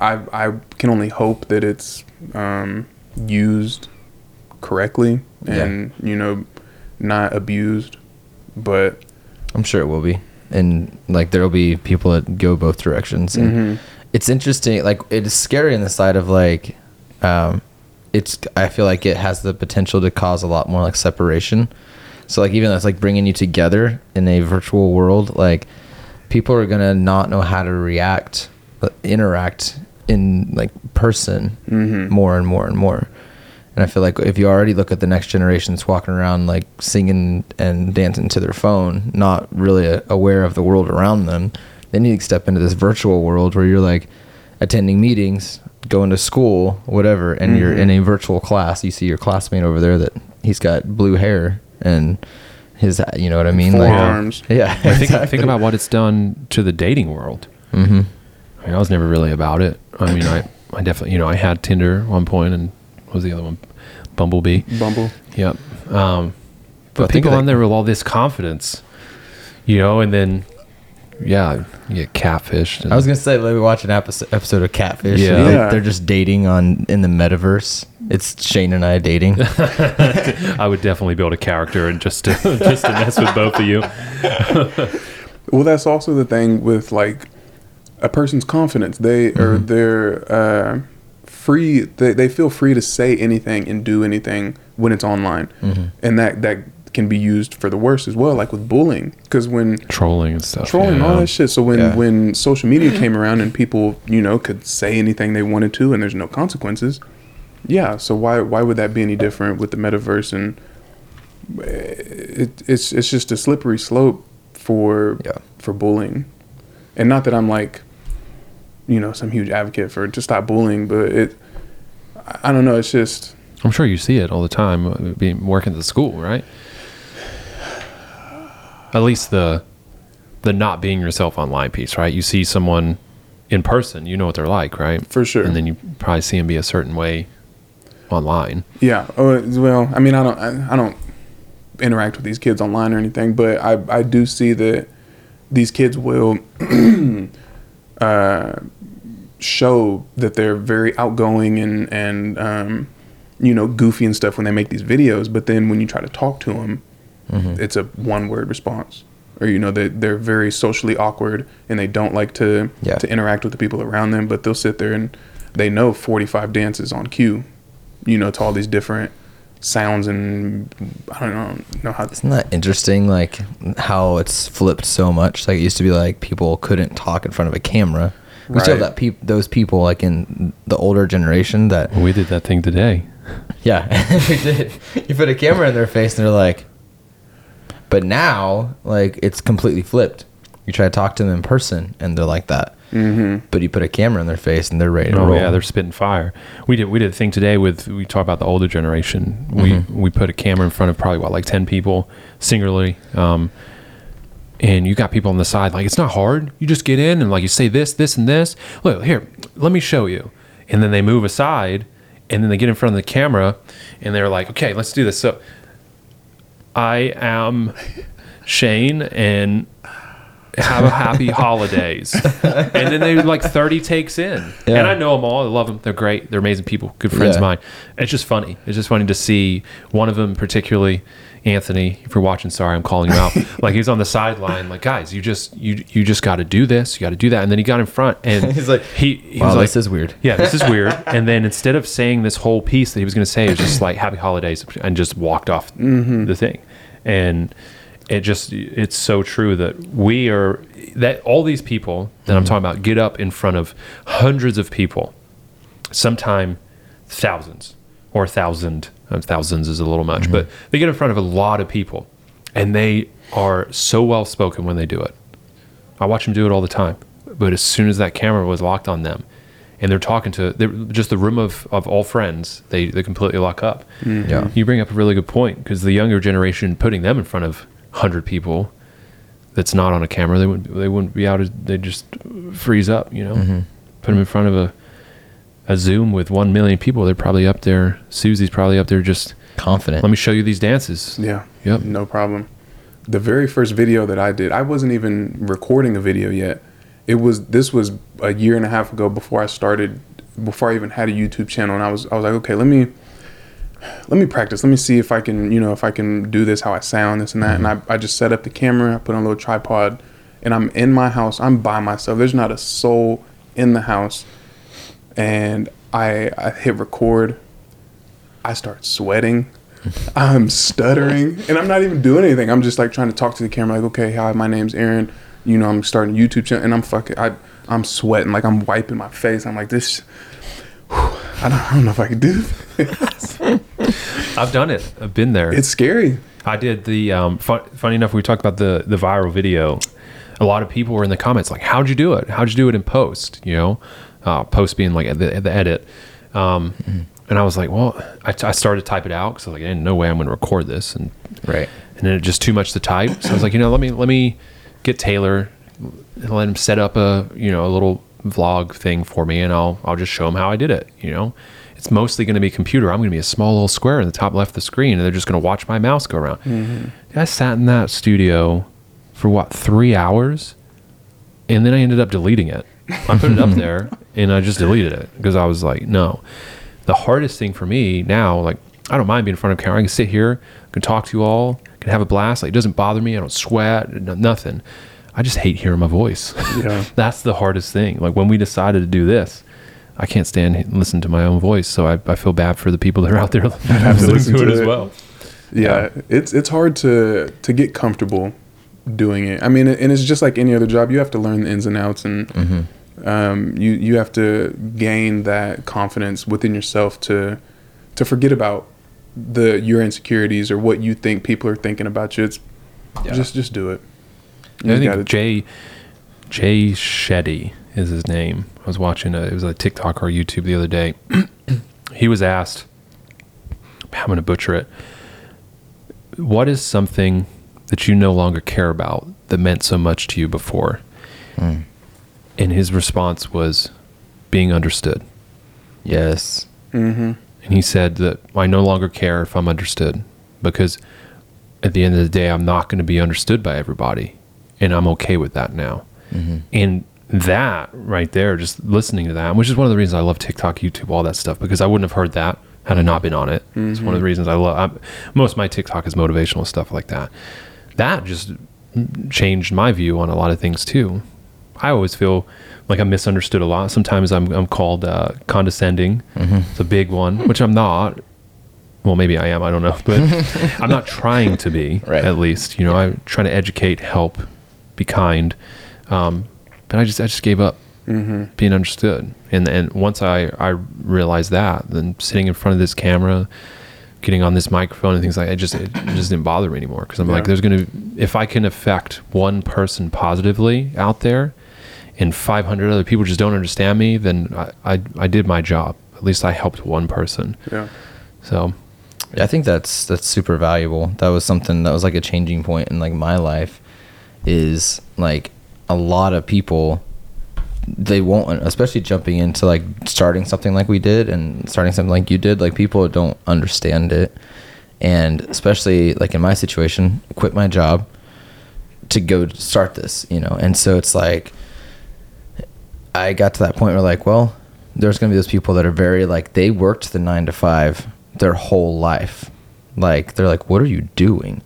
I I can only hope that it's um, used correctly and you know not abused. But I'm sure it will be. And like there'll be people that go both directions. And Mhm. it's interesting. Like it is scary on the side of like, um, it's. I feel like it has the potential to cause a lot more like separation. So like even though it's like bringing you together in a virtual world. Like people are gonna not know how to react, uh, interact in like person Mhm. more and more and more. And I feel like if you already look at the next generations walking around like singing and dancing to their phone, not really aware of the world around them, then you step into this virtual world where you're like attending meetings, going to school, whatever, and you're in a virtual class. You see your classmate over there that he's got blue hair and his, you know what I mean? Forearms. Like, yeah. I think (laughs) think about what it's done to the dating world. hmm I, mean, I was never really about it. I mean, I, I definitely, you know, I had Tinder at one point, and what was the other one? Bumblebee. Bumble. Yep. Um, but think people on there with all this confidence, you know, and then, yeah, you get catfished. And, I was gonna say, let me watch an episode, episode of Catfish. Yeah. and, Yeah. they're just dating on in the metaverse. It's Shane and I dating. (laughs) I would definitely build a character and just to, (laughs) just to mess with both of you. Well, that's also the thing with like a person's confidence. They or mm-hmm. they're uh, free. They, they feel free to say anything and do anything when it's online, mm-hmm. and that that can be used for the worst as well. Like with bullying, because when Trolling and stuff. trolling and all yeah. that shit. So when Yeah. when social media came around and people you know could say anything they wanted to and there's no consequences, yeah. So why why would that be any different with the metaverse and eh, it, it's it's just a slippery slope for Yeah. for bullying, and not that I'm like you know some huge advocate for to stop bullying, but it I- don't know. It's just I'm sure you see it all the time, uh, being working at the school, right? At least the the not being yourself online piece, right? You see someone in person, you know what they're like, right? for sure. And then you probably see them be a certain way online. Yeah. Oh, well, I mean, I don't, I, I don't interact with these kids online or anything, but I, I do see that these kids will (clears throat) uh, show that they're very outgoing and and um, you know goofy and stuff when they make these videos. But then when you try to talk to them, it's a one word response. Or you know they they're very socially awkward and they don't like to Yeah. to interact with the people around them. But they'll sit there and they know forty five dances on cue, you know, to all these different sounds and I don't know, know how. Isn't that interesting? Like how it's flipped so much. Like it used to be like people couldn't talk in front of a camera. We still have that peop- those people like in the older generation that we did that thing today. (laughs) yeah (laughs) we did. You put a camera in their face and they're like, but now like it's completely flipped. You try to talk to them in person and they're like that. Mm-hmm. But you put a camera in their face and they're ready to Oh roll. yeah, they're spitting fire. We did we did a thing today with we talk about the older generation. We Mm-hmm. we put a camera in front of probably what like ten people singularly, um, and you got people on the side like it's not hard. You just get in and like you say this, this, and this. Look here, let me show you. And then they move aside, and then they get in front of the camera, and they're like, okay, let's do this. So I am Shane and have a happy (laughs) holidays. and then they like 30 takes in. Yeah. And I know them all. I love them. They're great. They're amazing people, good friends of mine. It's just funny. It's just funny to see one of them, particularly Anthony. If you're watching, sorry, I'm calling you out. (laughs) like he's on the sideline, like guys, you just you you just got to do this. You got to do that. And then he got in front and (laughs) He's like, he, he wow, was like, this is weird. yeah, this is weird. And then instead of saying this whole piece that he was going to say, it was just like "Happy Holidays" and just walked off mm-hmm. the thing. And it just it's so true that we are that all these people that I'm mm-hmm. talking about get up in front of hundreds of people, sometime thousands or a thousand. uh, Thousands is a little much, mm-hmm. but they get in front of a lot of people, and they are so well spoken when they do it. I watch them do it all the time. But as soon as that camera was locked on them, and they're talking to they're just the room of, of all friends, they, they completely lock up. Mm-hmm. Yeah. You bring up a really good point because the younger generation putting them in front of hundred people that's not on a camera, they wouldn't they wouldn't be out. They just freeze up. You know, mm-hmm. put them in front of a a Zoom with one million people. They're probably up there. Susie's probably up there. Just Confident. let me show you these dances. Yeah. Yep. No problem. The very first video that I did, I wasn't even recording a video yet. It was this was a year and a half ago before I started before I even had a YouTube channel and I was I was like, okay, let me let me practice. Let me see if I can, you know, if I can do this how I sound, this and that. And mm-hmm. I, I just set up the camera, I put on a little tripod, and I'm in my house. I'm by myself. There's not a soul in the house. And I I hit record. I start sweating. (laughs) I'm stuttering and I'm not even doing anything. I'm just like trying to talk to the camera, like, okay, hi, my name's Aaron. You know, I'm starting a YouTube channel and I'm fucking, I, I'm sweating, like I'm wiping my face. I'm like, this, (sighs) I don't, I don't know if I could do this. (laughs) I've done it. I've been there. It's scary. I did the um, fun, funny enough. We talked about the the viral video. A lot of people were in the comments like, "How'd you do it? How'd you do it in post?" You know, uh, post being like the, the edit. Um, And I was like, "Well," I, I started to type it out because I was like, "Ain't no way I'm going to record this," and right. and then it just too much to type. So I was like, you know, let me let me get Taylor, let him set up a you know a little vlog thing for me, and I'll I'll just show them how I did it. You know, it's mostly going to be computer. I'm going to be a small little square in the top left of the screen, and they're just going to watch my mouse go around. Mm-hmm. I sat in that studio for what three hours, and then I ended up deleting it. I put it up (laughs) there, and I just deleted it because I was like, no. The hardest thing for me now, like I don't mind being in front of a camera. I can sit here, I can talk to you all, can have a blast. Like it doesn't bother me. I don't sweat, nothing. I just hate hearing my voice. (laughs) Yeah. That's the hardest thing. Like when we decided to do this, I can't stand h- listen to my own voice. So I, I feel bad for the people that are out there (laughs) have to listening listen to it as well. Yeah, it's it's hard to to get comfortable doing it. I mean, and it's just like any other job. You have to learn the ins and outs, and um, you you have to gain that confidence within yourself to to forget about the your insecurities or what you think people are thinking about you. It's Yeah. just just do it. I think gotta- Jay Jay Shetty is his name. I was watching a, it was a TikTok or YouTube the other day. he was asked, I'm going to butcher it. What is something that you no longer care about that meant so much to you before? Hmm. And his response was being understood. Yes. Mhm. And he said that I no longer care if I'm understood because at the end of the day, I'm not going to be understood by everybody. And I'm okay with that now. Mm-hmm. And that right there, just listening to that, which is one of the reasons I love TikTok, YouTube, all that stuff, because I wouldn't have heard that had I not been on it. It's one of the mm-hmm. reasons I love I'm, most of my TikTok is motivational stuff like that. That just changed my view on a lot of things too. I always feel like I'm misunderstood a lot. Sometimes I'm, I'm called uh, condescending. Mm-hmm. It's a big one, which I'm not. well, maybe I am. I don't know, but (laughs) I'm not trying to be. Right. At least, you know, I'm trying to educate, help, be kind. Um, but I just, I just gave up Mm-hmm. being understood. And and once I I realized that, then sitting in front of this camera, getting on this microphone and things like that, it just it just didn't bother me anymore because I'm like, there's gonna if I can affect one person positively out there, and 500 other people just don't understand me, then I I, I did my job. At least I helped one person. Yeah. So Yeah, I think that's that's super valuable. That was something that was like a changing point in like my life is like a lot of people they won't especially jumping into like starting something like we did and starting something like you did like people don't understand it and especially like in my situation quit my job to go start this you know and so it's like I got to that point where like, well, there's gonna be those people that are very like they worked the nine to five their whole life. Like they're like, what are you doing?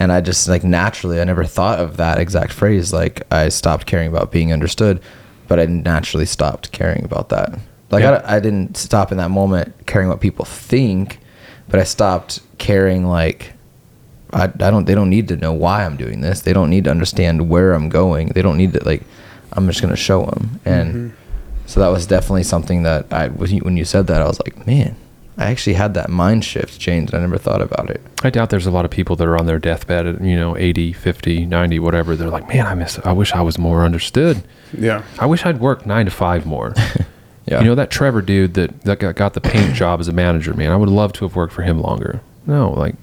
And I just like naturally I never thought of that exact phrase. Like I stopped caring about being understood, but I naturally stopped caring about that. Like Yeah. I, I didn't stop in that moment caring what people think, but I stopped caring like I, I don't they don't need to know why I'm doing this. They don't need to understand where I'm going. They don't need to like I'm just going to show them. And mm-hmm. so that was definitely something that I when you, when you said that I was like, man, I actually had that mind shift change. I never thought about it. I doubt there's a lot of people that are on their deathbed at, you know, 80, 50, 90, whatever. They're like, man, I miss, I wish I was more understood. Yeah. I wish I'd worked nine to five more. (laughs) Yeah. You know, that Trevor dude that, that got, got the paint job as a manager, man, I would love to have worked for him longer. No, like,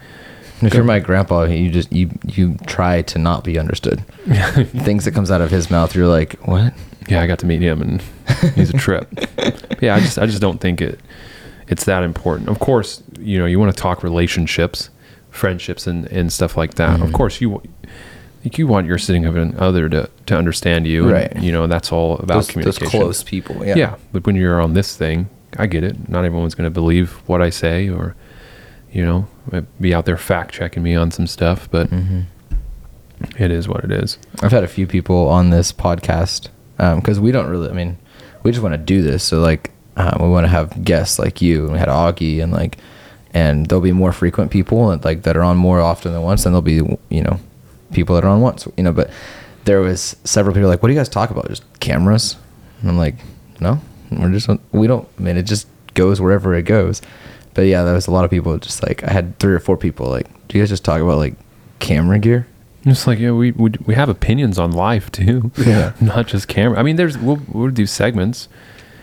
if you're my grandpa, you just you you try to not be understood. (laughs) Things that comes out of his mouth, you're like, what? yeah, I got to meet him and he's a trip. (laughs) Yeah, I just, I just don't think it, it's that important. Of course, you know, you want to talk relationships, friendships and, and stuff like that. Of course you, like you want your significant other to, to understand you. and, Right. you know, that's all about Those, those communication. close people. Yeah. Yeah. But when you're on this thing, I get it. Not everyone's going to believe what I say or, you know, be out there fact checking me on some stuff, but Mm-hmm. it is what it is. I've had a few people on this podcast because we don't really. I mean, we just want to do this. So like, um, we want to have guests like you, and we had Augie, and like, and there'll be more frequent people and like that are on more often than once, and there'll be you know, people that are on once, you know. But there was several people like, what do you guys talk about? Just cameras? And I'm like, no, we're just we don't. I mean, it just goes wherever it goes. But yeah, there was a lot of people just like I had three or four people like, do you guys just talk about like camera gear? It's like yeah, we, we we have opinions on life too. Yeah. (laughs) not just camera. I mean, there's we'll we'll do segments.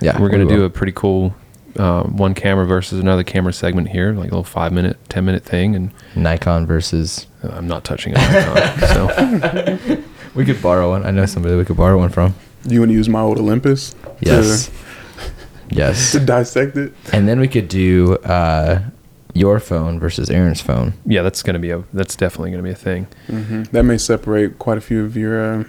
Yeah, we're gonna we do a pretty cool uh, one camera versus another camera segment here, like a little five minute, ten minute thing, and Nikon versus. uh, I'm not touching it. so (laughs) We could borrow one. I know somebody we could borrow one from. You want to use my old Olympus? Yes. To, (laughs) Yes. to dissect it? And then we could do uh, your phone versus Aaron's phone. yeah, that's gonna be a that's definitely gonna be a thing. hmm That may separate quite a few of your uh,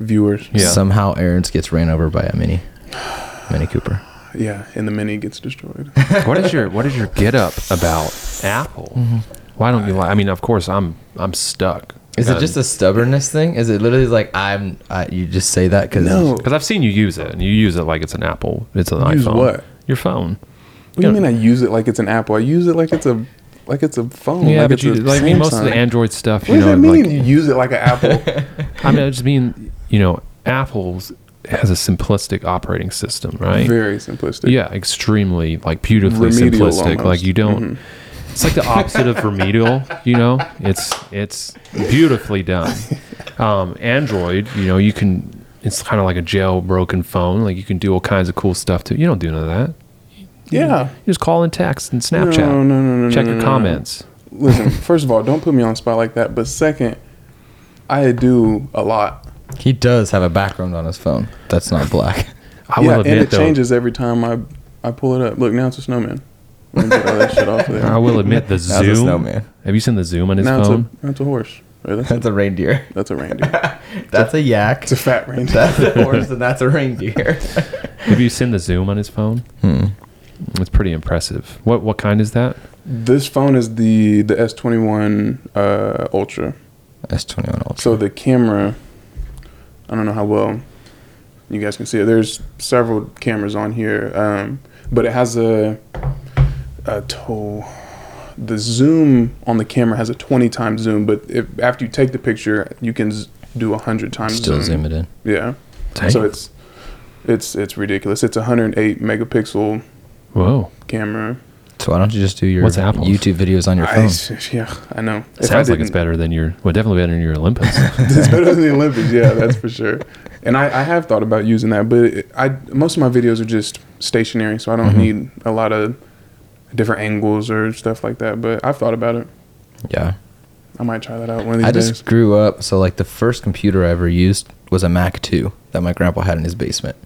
viewers. Yeah. Somehow Aaron's gets ran over by a Mini. (sighs) (sighs) (sighs) Mini Cooper. Yeah, and the mini gets destroyed. (laughs) what is your what is your get up about Apple? Mm-hmm. Why don't you like? I mean, of course, I'm I'm stuck. Is it uh, just a stubbornness thing? Is it literally like I'm? I, you just say that because No. Because I've seen you use it, and you use it like it's an Apple. It's an Use iPhone. what? Your phone. What do you mean I use it like it's an Apple? I use it like it's a like it's a phone. Yeah, like but it's you a like I mean most of the Android stuff. What you does know, that mean? like you use it like an Apple? (laughs) I mean, I just mean you know, Apple's has a simplistic operating system, right? Very simplistic. Yeah, extremely like beautifully Remedial simplistic. Like you don't. Mhm. It's like the opposite of remedial. You know, it's it's beautifully done. Um, Android, you know, you can. It's kind of like a jailbroken phone. Like you can do all kinds of cool stuff too. You don't do none of that. Yeah. You just call and text and Snapchat. No, no, no, no. Check no, your no, no. comments. Listen, first of all, don't put me on spot like that. But second, I do a lot. He does have a background on his phone that's not black. (laughs) I yeah, will and admit it though. changes every time I I pull it up. Look, now it's a snowman. Let me get all that shit off of there. I will admit the (laughs) That's a zoom. snowman. Have you seen the zoom on his now phone? it's a that's a horse. Right? That's, (laughs) a, a reindeer. that's a reindeer. That's a yak. It's a fat reindeer. That's a horse, and that's a reindeer. Have you seen the zoom on his phone? hmm. It's pretty impressive. What what kind is that? This phone is the the S twenty one uh, Ultra. S twenty one Ultra. So the camera, I don't know how well you guys can see it. There's several cameras on here, um, but it has a a tow. the zoom on the camera has a 20 times zoom, but if after you take the picture, you can z- do a hundred times Still zoom. zoom it in. Yeah. Dang. So it's it's it's ridiculous. It's a 108 megapixel Whoa. camera. So why don't you just do your What's Apple's? YouTube videos on your I, phone? yeah, I know. It sounds like it's better than your, well, definitely better than your Olympus. (laughs) it's better than the Olympics. Yeah, that's for sure. And I, I have thought about using that, but it, I most of my videos are just stationary, so I don't Mhm. need a lot of different angles or stuff like that. But I've thought about it. Yeah. I might try that out one of these I days. just grew up. So like the first computer I ever used was a Mac 2 that my grandpa had in his basement.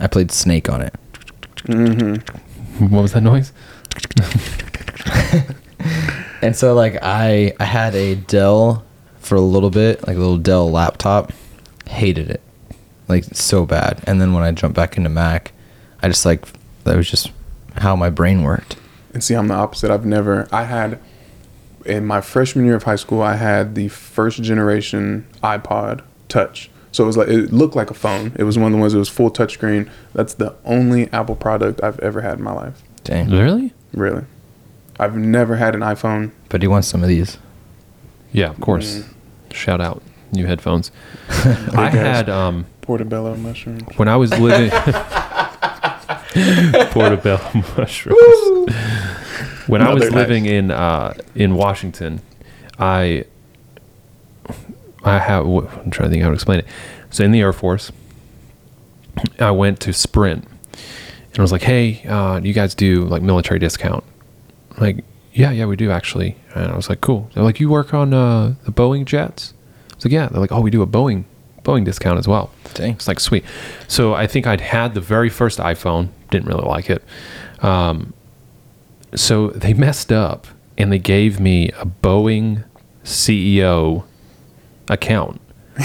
I played Snake on it. hmm what was that noise? (laughs) And so like I I had a Dell for a little bit, like a little Dell laptop. Hated it. Like so bad. And then when I jumped back into Mac, I just like that was just how my brain worked. And see, I'm the opposite. I've never. I had in my freshman year of high school, I had the first generation iPod Touch. So it was like it looked like a phone. It was one of the ones that was full touchscreen. That's the only Apple product I've ever had in my life. Dang. Really? Really, I've never had an iPhone. But he wants some of these. Yeah, of course. Mm. Shout out. New headphones. (laughs) I had, um, Portobello mushrooms. when I was (laughs) living (laughs) portobello mushrooms. when I was Another nice. living in uh, in Washington, I I have I'm trying to think how to explain it. So in the Air Force, I went to Sprint, and I was like, "Hey, uh, you guys do like military discount?" Like, yeah, yeah, we do actually. And I was like, "Cool." They're like, "You work on uh, the Boeing jets?" I was like, "Yeah." They're like, "Oh, we do a Boeing Boeing discount as well." Dang. It's like sweet. So I think I'd had the very first iPhone, didn't really like it. Um, so they (laughs) messed up and they gave me a Boeing CEO account. (laughs)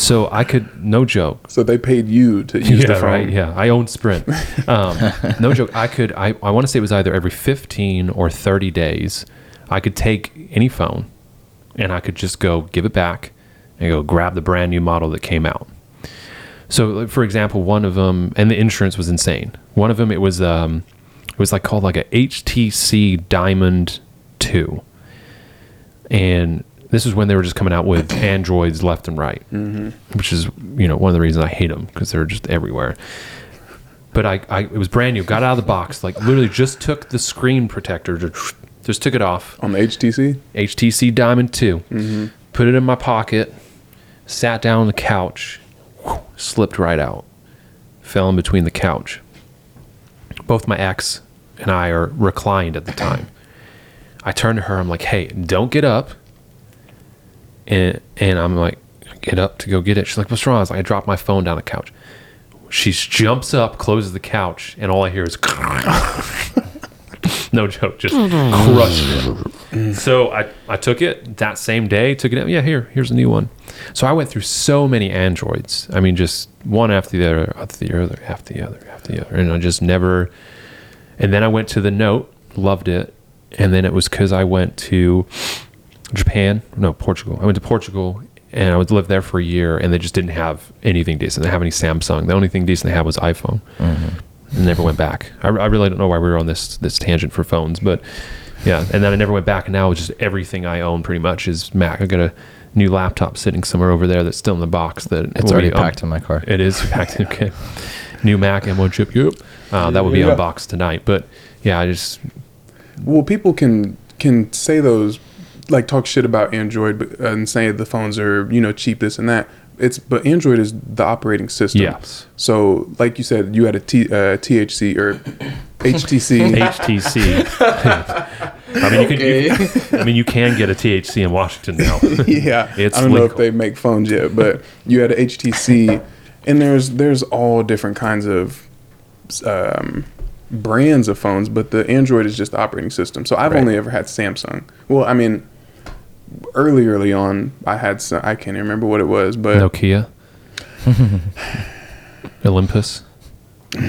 so I could, no joke. So they paid you to use the phone. right. Yeah, I own Sprint. (laughs) Um, no joke. I could. I, I want to say it was either every fifteen or thirty days. I could take any phone, and I could just go give it back, and go grab the brand new model that came out. So, for example, one of them, and the insurance was insane. One of them, it was um, it was like called like a HTC Diamond Two, and this is when they were just coming out with (clears throat) androids left and right, mm-hmm. which is you know one of the reasons I hate them because they're just everywhere. But I, I, it was brand new. Got out of the box, like literally just took the screen protector, just, just took it off. On the HTC. HTC Diamond 2. Mm-hmm. Put it in my pocket, sat down on the couch, whew, slipped right out, fell in between the couch. Both my ex and I are reclined at the time. I turned to her, I'm like, hey, don't get up. And, and I'm like, get up to go get it. She's like, what's wrong? I was like, I dropped my phone down the couch. She jumps up, closes the couch, and all I hear is (laughs) no joke, just crushed it. So I, I took it that same day, took it out. Yeah, here, here's a new one. So I went through so many Androids. I mean, just one after the other, after the other, after the other, after the other. And I just never. And then I went to the Note, loved it. And then it was because I went to Japan, no, Portugal. I went to Portugal and I would live there for a year and they just didn't have anything decent. They didn't have any Samsung. The only thing decent they had was iPhone. And never went back. I, I really don't know why we were on this this tangent for phones, but yeah. And then I never went back. And now it's just everything I own pretty much is Mac. I got a new laptop sitting somewhere over there that's still in the box. That It's already be un- packed in my car. It is packed. (laughs) Okay. New Mac M1 chip. Yep. Uh, that will be Yeah. unboxed tonight. But yeah, I just Well, people can can say those, like talk shit about Android, but, and say the phones are you know cheap, this and that. It's but Android is the operating system. yes. So, like you said, you had a T, uh, THC or (laughs) HTC. HTC. (laughs) I mean, you can. You, I mean, you can get a THC in Washington now. (laughs) yeah, It's I don't know if they make phones yet, but you had a HTC, and there's there's all different kinds of um, brands of phones, but the Android is just the operating system. So I've Right. only ever had Samsung. Well, I mean, early early on, I had some, I can't even remember what it was, but Nokia. (laughs) Olympus.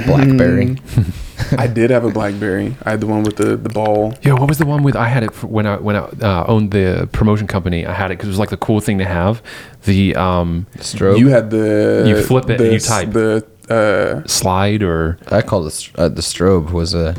Blackberry. I did have a BlackBerry. I had the one with the the ball. Yeah, what was the one with? I had it for when I when I uh, owned the promotion company. I had it because it was like the cool thing to have. The um, Strobe. You had the You flip it and the, you type. the uh, slide or I call it uh, the strobe was a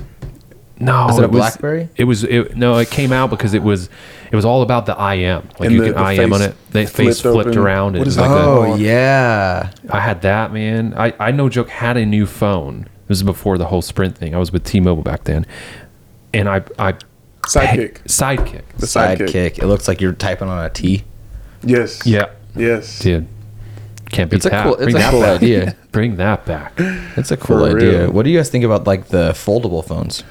No, Is it a was- BlackBerry? It was it, no. It came out because it was it was all about the IM. Like And you the- can the IM on face it. The face flipped flipped open. around. What and is like that? a- oh yeah. I had that man. I I no joke had a new phone. This is before the whole Sprint thing. I was with T-Mobile back then, and I I Sidekick. sidekick. The Sidekick. sidekick. It looks like you're typing on a T. Yes. Yeah, Yes. dude. Can't beat It's a that. cool. It's Bring a that cool back. idea. Bring that back. It's a cool For idea. real. What do you guys think about like the foldable phones?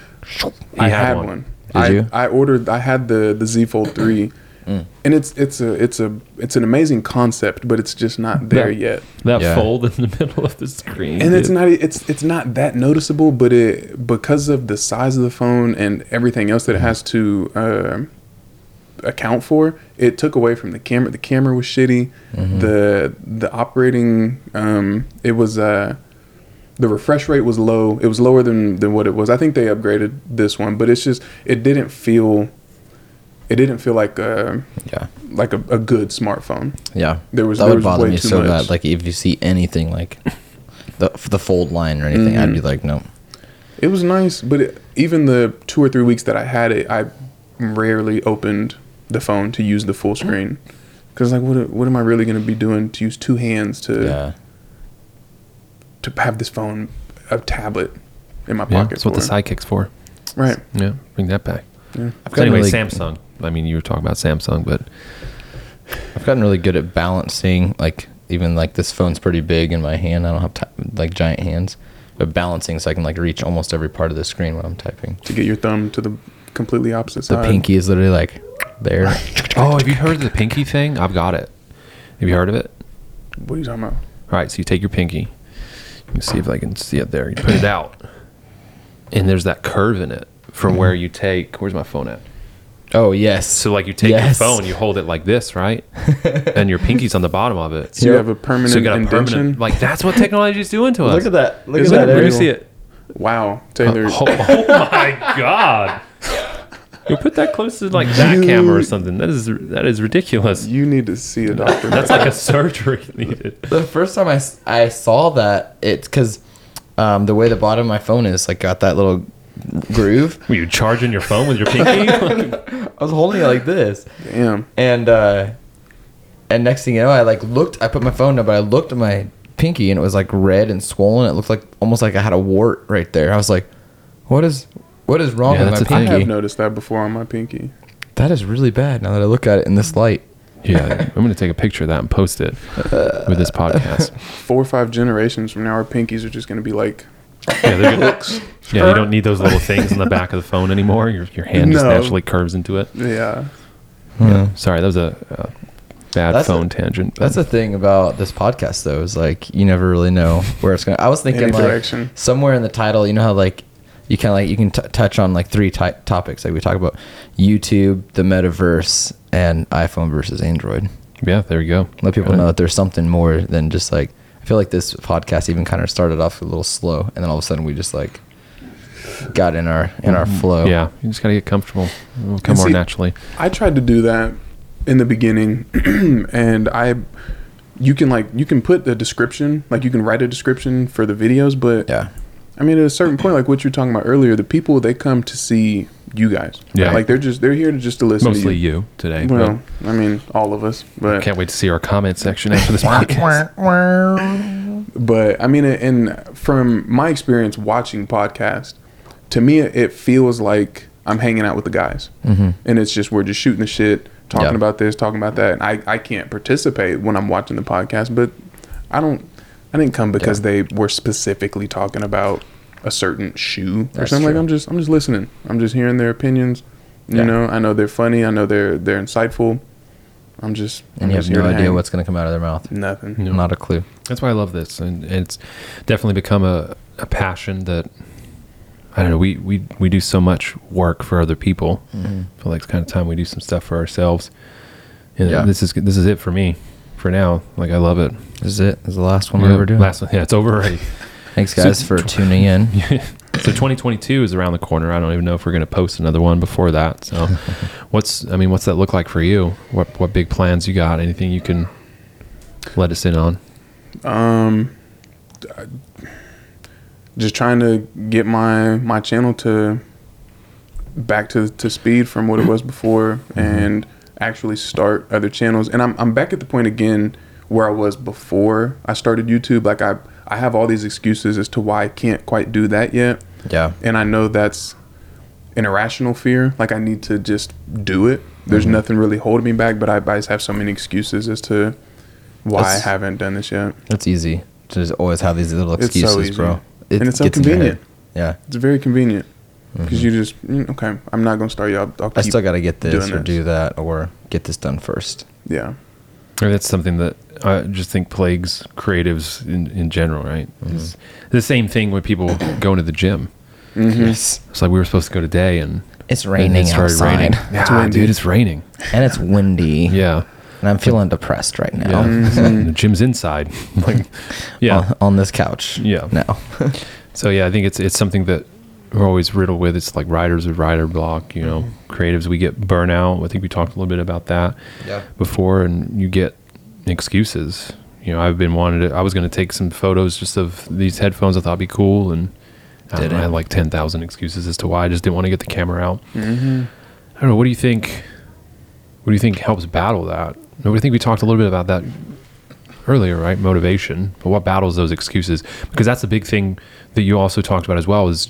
I had had one. one. Did I, you? I ordered. I had the the Z Fold (clears throat) three, Mm. and it's it's a it's a it's an amazing concept, but it's just not there Yeah. yet. That Yeah. fold in the (laughs) middle of the screen. And it's not it's it's not that noticeable, but it because of the size of the phone and everything else that it has to uh, account for, it took away from the camera. The camera was shitty. The the operating um, it was uh, the refresh rate was low. It was lower than than what it was. I think they upgraded this one, but it's just it didn't feel it didn't feel like a Yeah. like a, a good smartphone. Yeah. There was that there would was bother me so much. bad. Like if you see anything like the the fold line or anything, I'd Mhm. be like, no. It was nice, but it, even the two or three weeks that I had it, I rarely opened the phone to use the full screen. Because like, what what am I really going to be doing to use two hands to Yeah. To have this phone, a tablet, in my yeah, pocket? that's what the sidekick's for. right? Yeah, bring that back. Yeah. I've So gotten anyway, really, Samsung. I mean, you were talking about Samsung, but I've gotten really good at balancing. Like even like this phone's pretty big in my hand. I don't have ti like giant hands, but balancing so I can like reach almost every part of the screen when I'm typing. To get your thumb to the completely opposite The side. The pinky is literally like there. (laughs) oh, have you heard of the pinky thing? I've got it. Have you heard of it? What are you talking about? All right, so you take your pinky. Let me see if I can see it there. You put it out, and there's that curve in it from where you take. Where's my phone at? Oh yes. So like you take Yes. your phone, you hold it like this, right? (laughs) and your pinky's on the bottom of it. So you have a permanent So you got a indention. permanent. Like that's what technology is doing to us. Look at that. Look Isn't at it that. Let me Ariel. see it. wow, uh, Taylor. Oh, (laughs) oh my god! You put that close to like that You- camera or something. That is that is ridiculous. You need to see a doctor. That's like a surgery (laughs) needed. The first time I, I saw that, it's because um, the way the bottom of my phone is, like, got that little groove. Were you charging your phone with your pinky? (laughs) I was holding it like this, Damn. and uh, and next thing you know, I like looked. I put my phone down, but I looked at my pinky, and it was like red and swollen. It looked like almost like I had a wart right there. I was like, "What is what is wrong Yeah, with that's my the I thing. have noticed that before on my pinky. That is really bad. Now that I look at it in this light. yeah, I'm gonna take a picture of that and post it with this podcast. (laughs) Four or five generations from now, our pinkies are just going to be like Yeah, they're gonna, (laughs) yeah, you don't need those little things in the back of the phone anymore. Your your hand just No. naturally curves into it. Yeah. Hmm. Yeah. Sorry, that was a, a bad That's phone a- tangent. That's the thing about this podcast, though, is like you never really know where it's going. to I was thinking Any like direction. somewhere in the title, you know how like you kind of like you can t- touch on like three ty- topics. Like we talk about YouTube, the metaverse, and iPhone versus Android. yeah, there you go. Let people Got know that there's something more than just like. I feel like this podcast even kind of started off a little slow, and then all of a sudden we just like got in our in our flow. Mm-hmm. Yeah, you just gotta get comfortable. It'll come And more see- naturally. I tried to do that in the beginning, (clears throat) and I, you can like you can put a description, like you can write a description for the videos, but yeah, I mean at a certain point, like what you're talking about earlier, the people they come to see you guys. Yeah. like they're just they're here to just to listen. Mostly to you. you today. Well, I mean all of us, but but can't wait to see our comment section after this (laughs) podcast. but I mean, and from my experience watching podcast, to me it feels like I'm hanging out with the guys, Mhm. and it's just we're just shooting the shit, talking Yeah. about this, talking about that. And I I can't participate when I'm watching the podcast, but I don't. I didn't come because Yeah. they were specifically talking about a certain shoe or That's something. Like. I'm just I'm just listening. I'm just hearing their opinions. You Yeah. know, I know they're funny. I know they're they're insightful. I'm just I'm and you just have no idea hang. what's going to come out of their mouth. nothing. No. Not a clue. That's why I love this, and it's definitely become a, a passion that I don't know. We, we we do so much work for other people. Mm-hmm. I feel like it's kind of time we do some stuff for ourselves. And Yeah. this is this is it for me for now. Like I love it. This is it. This is the last one we're ever doing. Last one, yeah, it's over already. (laughs) Thanks, So- guys, for tuning in. (laughs) so 2022 is around the corner. I don't even know if we're going to post another one before that. So, (laughs) what's I mean, what's that look like for you? What what big plans you got? Anything you can let us in on? Um, just trying to get my my channel to back to, to speed from what it was before (laughs) and actually start other channels. And I'm, I'm back at the point again where I was before I started YouTube. Like I, I have all these excuses as to why I can't quite do that yet. Yeah. And I know that's an irrational fear. Like I need to just do it. There's nothing really holding me back, but I, I just have so many excuses as to why That's- I haven't done this yet. It's easy to just always have these little It's so excuses, easy. bro. And it's so gets in your convenient. Yeah. It's very convenient because you just mm, okay. I'm not gonna start you. I'll, I'll Mm-hmm. I still got to get this or this. do that or get this done first. Yeah. Or that's something that I just think plagues creatives in, in general, right? It's the same thing with people going to the gym. Mm-hmm. Yes. It's like we were supposed to go today and It's and raining it started outside. raining. It's Yeah, windy. dude, it's raining. And it's windy. Yeah. And I'm feeling depressed right Yeah. now. Mm-hmm. the gym's inside. like, (laughs) yeah. On, on this couch. Yeah. Now. (laughs) So yeah, I think it's it's something that we're always riddled with. It's like writers with writer block. You know, creatives we get burnout. I think we talked a little bit about that Yeah. before, and you get excuses. You know, I've been wanting to. I was going to take some photos just of these headphones. I thought would be cool, and I, know, I had like ten thousand excuses as to why I just didn't want to get the camera out. Mm-hmm. I don't know. What do you think? What do you think helps battle that? No, I think we talked a little bit about that earlier, right? Motivation. But what battles those excuses? Because that's the big thing that you also talked about as well. Is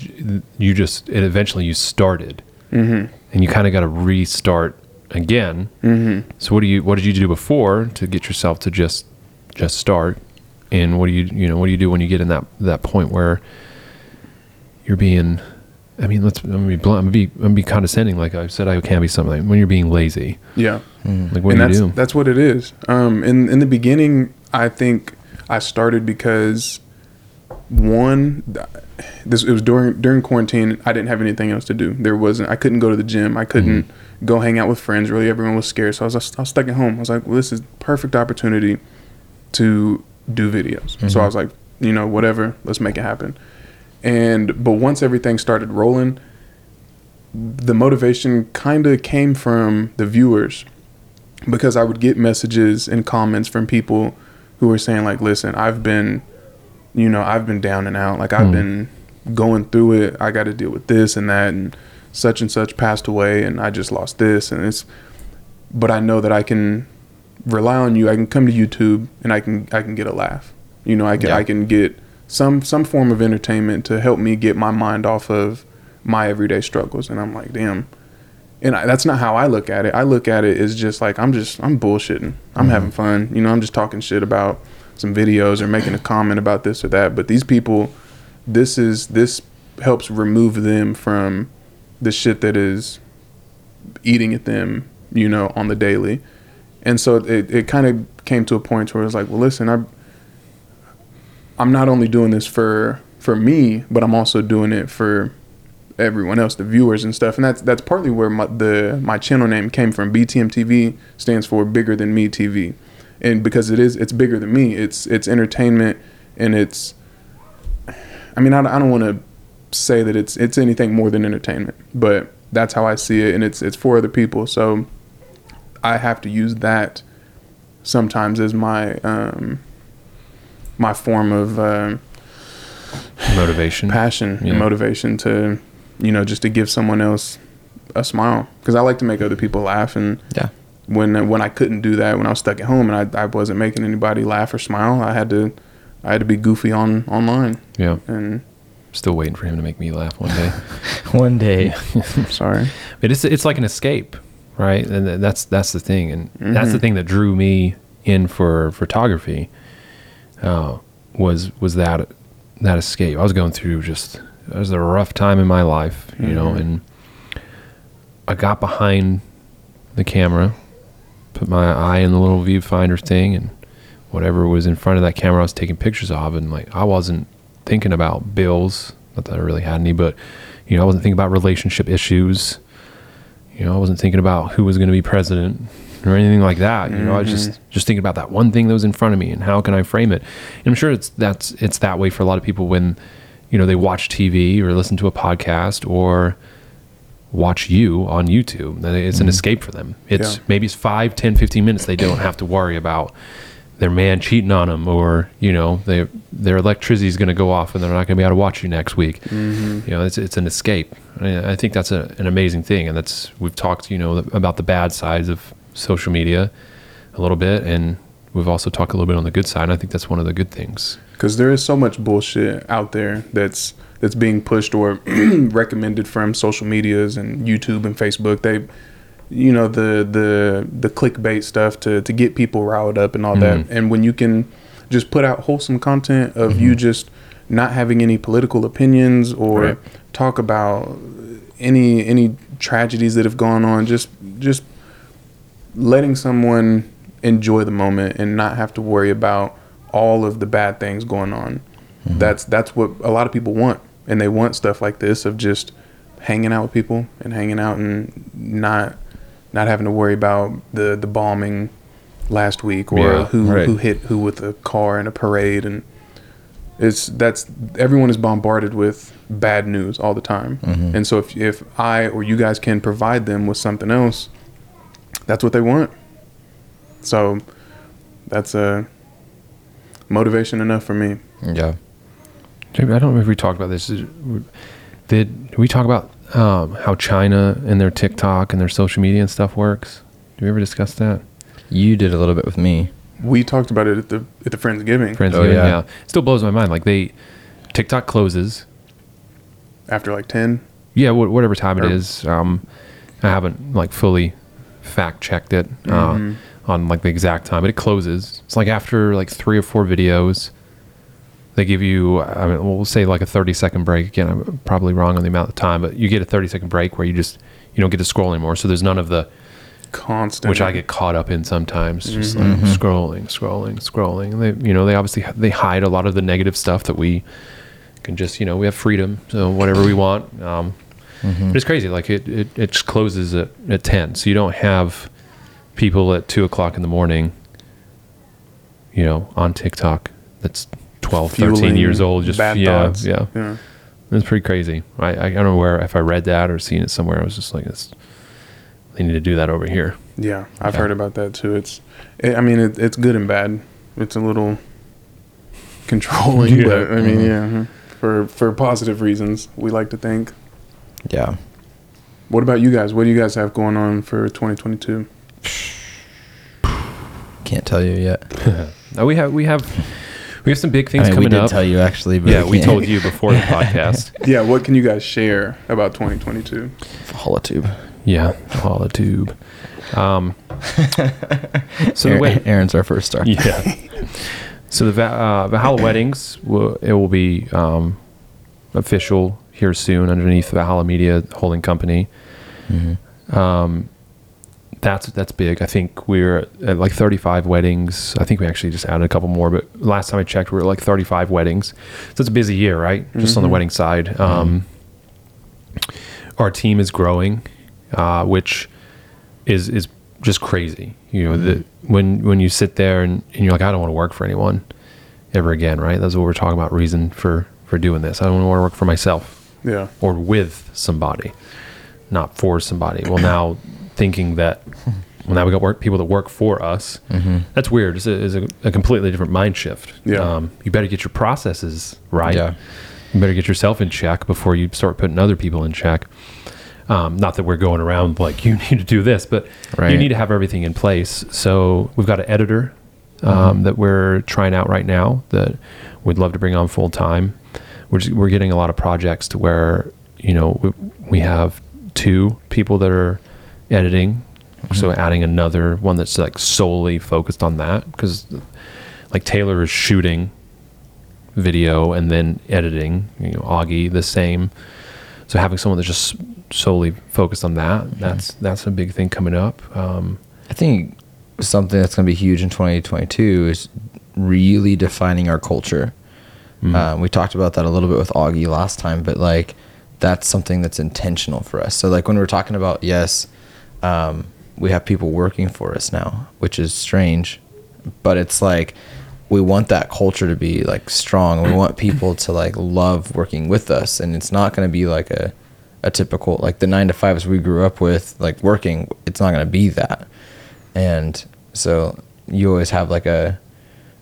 you just it eventually you started, Mm-hmm. and you kind of got to restart again. Mm-hmm. So what do you what did you do before to get yourself to just just start? And what do you you know what do you do when you get in that that point where you're being I mean, let's. I'm gonna be blunt. I'm gonna be. I'm gonna be condescending. Like I said, I can be something. When you're being lazy, Yeah. like what and do that's you do? that's what it is. Um, in in the beginning, I think I started because one, this it was during during quarantine. I didn't have anything else to do. There wasn't. I couldn't go to the gym. I couldn't mm-hmm. go hang out with friends. Really, everyone was scared. So I was I was stuck at home. I was like, well, this is perfect opportunity to do videos. So mm-hmm. I was like, you know, whatever, let's make it happen. And but once everything started rolling, the motivation kind of came from the viewers because I would get messages and comments from people who are saying like, "Listen, I've been, you know, I've been down and out. Like I've Mm. been going through it. I got to deal with this and that, and such and such passed away, and I just lost this, and it's. But I know that I can rely on you. I can come to YouTube and I can I can get a laugh. You know, I can Yeah. I can get some some form of entertainment to help me get my mind off of my everyday struggles. And I'm like, damn. And I, that's not how I look at it. I look at it as just like I'm just I'm bullshitting. I'm mm-hmm. having fun. You know, I'm just talking shit about some videos or making a comment about this or that. But these people, this is this helps remove them from the shit that is eating at them. You know, on the daily. And so it, it kind of came to a point where it's like, well, listen, I, I'm not only doing this for for me, but I'm also doing it for everyone else, the viewers and stuff. And that's that's partly where my the my channel name came from. BTM TV stands for Bigger Than Me TV, and because it is it's bigger than me. It's it's entertainment and it's. I mean, I, I don't want to say that it's it's anything more than entertainment, but that's how I see it, and it's it's for other people. So I have to use that sometimes as my um, my form of uh, Motivation. passion Yeah. and motivation to you know just to give someone else a smile because I like to make other people laugh and Yeah. when when I couldn't do that when I was stuck at home and I, I wasn't making anybody laugh or smile I had to I had to be goofy on online Yeah. and Still waiting for him to make me laugh one day. (laughs) One day. I'm (laughs) sorry But it's it's like an escape, right? And that's that's the thing, and that's Mm-hmm. the thing that drew me in for photography. Uh, was was that that escape? I was going through just it was a rough time in my life, you know, Mhm. and I got behind the camera, put my eye in the little viewfinder thing, and whatever was in front of that camera, I was taking pictures of, and like I wasn't thinking about bills. Not that I really had any, but you know, I wasn't thinking about relationship issues. You know, I wasn't thinking about who was going to be president or anything like that. You know, I was just just thinking about that one thing that was in front of me and how can I frame it. And I'm sure it's that's it's that way for a lot of people when you know they watch TV or listen to a podcast or watch you on YouTube. It's an mm-hmm. escape for them. It's Yeah. maybe it's 5, 10, 15 minutes they don't have to worry about their man cheating on them, or you know, they, their electricity is going to go off and they're not going to be able to watch you next week. Mm-hmm. You know, it's it's an escape. I I think that's a, an amazing thing, and that's we've talked, you know, about the bad sides of social media a little bit, and we've also talked a little bit on the good side. And I think that's one of the good things. Because there is so much bullshit out there that's that's being pushed or (clears throat) recommended from social medias and YouTube and Facebook. They, you know, the the the clickbait stuff to to get people riled up and all that. Mm-hmm. And when you can just put out wholesome content of you mm-hmm. just not having any political opinions or Right. talk about any any tragedies that have gone on, just just letting someone enjoy the moment and not have to worry about all of the bad things going on. Mm-hmm. That's that's what a lot of people want, and they want stuff like this of just hanging out with people and hanging out and not not having to worry about the the bombing last week or Yeah, who right. who hit who with a car in a parade. And it's that's everyone is bombarded with bad news all the time. Mm-hmm. And so if if i or you guys can provide them with something else that's what they want. So that's a motivation enough for me Yeah. I don't know if we talked about this. Did, did we talk about um, how China and their TikTok and their social media and stuff works? Did we ever discuss that? You did a little bit with me. we talked about it at the at the friendsgiving Friends, Oh, yeah. yeah. yeah. It still blows my mind. Like they, TikTok closes. after like 10 Yeah, wh- whatever time it Or- is. Um, I haven't like fully fact checked it uh, Mhm. On like the exact time, but it closes. It's like after like three or four videos, they give you. I mean, we'll say like a thirty second break. Again, I'm probably wrong on the amount of time, but you get a thirty second break where you just you don't get to scroll anymore. So there's none of the constant which I get caught up in sometimes, just like Mhm. scrolling, scrolling, scrolling. And they, you know, they obviously they hide a lot of the negative stuff that we can just, you know, we have freedom, so whatever we want. Um, But it's crazy. Like it, it, it just closes at, at ten, so you don't have people at two o'clock in the morning, you know, on TikTok. That's 12, 13 years old. Just bad yeah, thoughts. yeah. yeah It's pretty crazy. I, I don't know where if I read that or seen it somewhere. I was just like, it's, they need to do that over here. Yeah, I've Yeah. heard about that too. It's, it, I mean, it, it's good and bad. It's a little (laughs) controlling, Yeah. but I mean, Mhm. yeah, mhm. for for positive reasons, we like to think. Yeah. What about you guys? What do you guys have going on for 2022? (sighs) Can't tell you yet. (laughs) No, we have we have we have some big things I mean, we coming did up. tell you actually, but yeah, we can't. told you before the (laughs) podcast. Yeah, what can you guys share about 2022? Holotube. Yeah, Holotube. Um, (laughs) so the Aaron, way, Aaron's our first star. yeah. So the Va- uh, Valhalla weddings will it will be um, official here soon underneath the Valhalla Media Holding Company. Mhm. Um, that's that's big. I think we're at like 35 weddings. I think we actually just added a couple more, but last time I checked, we were at like 35 weddings. So it's a busy year, right? Just on the Mhm. wedding side. Um, our team is growing, uh, which is is just crazy. You know, the, when when you sit there and, and you're like, I don't want to work for anyone ever again, right? That's what we're talking about. Reason for for doing this. I don't want to work for myself Yeah, or with somebody, not for somebody. Well, now thinking that well, now we got work people that work for us. Mhm. That's weird. It's, a, it's a, a completely different mind shift. Yeah. Um, you better get your processes right. Yeah. You better get yourself in check before you start putting other people in check. Um, not that we're going around like (laughs) you need to do this, but you need to have everything in place. So we've got an editor um, that we're trying out right now that we'd love to bring on full time. We're just, we're getting a lot of projects to where you know we, we have two people that are editing, so adding another one that's like solely focused on that because like Taylor is shooting video and then editing. You know, Augie the same. So having someone that's just solely focused on that, that's that's a big thing coming up. Um, I think something that's going to be huge in 2022 is really defining our culture. Mhm. Um, we talked about that a little bit with Augie last time, but like that's something that's intentional for us. So like when we're talking about yes, um, we have people working for us now, which is strange, but it's like we want that culture to be like strong. We want people to like love working with us, and it's not going to be like a a typical like the nine to fives we grew up with like working. It's not going to be that, and so you always have like a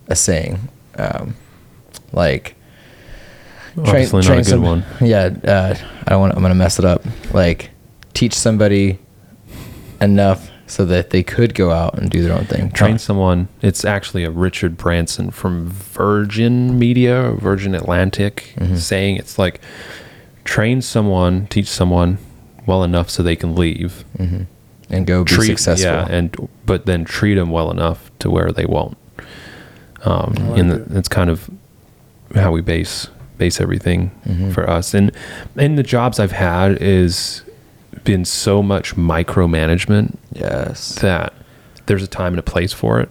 a saying, um, like a good some- one. Yeah, uh, I don't want. I'm gonna mess it up. Like teach somebody enough so that they could go out and do their own thing. Train Not- someone. It's actually a Richard Branson from Virgin Media, Virgin Atlantic, Mm-hmm. saying it's like train someone, teach someone well enough so they can leave. and go be successful. Yeah, and but then treat them well enough to where they won't. Um, like and it. that's kind of how we base base everything Mm-hmm. for us. And and the jobs I've had is been so much micromanagement yes. that there's a time and a place for it.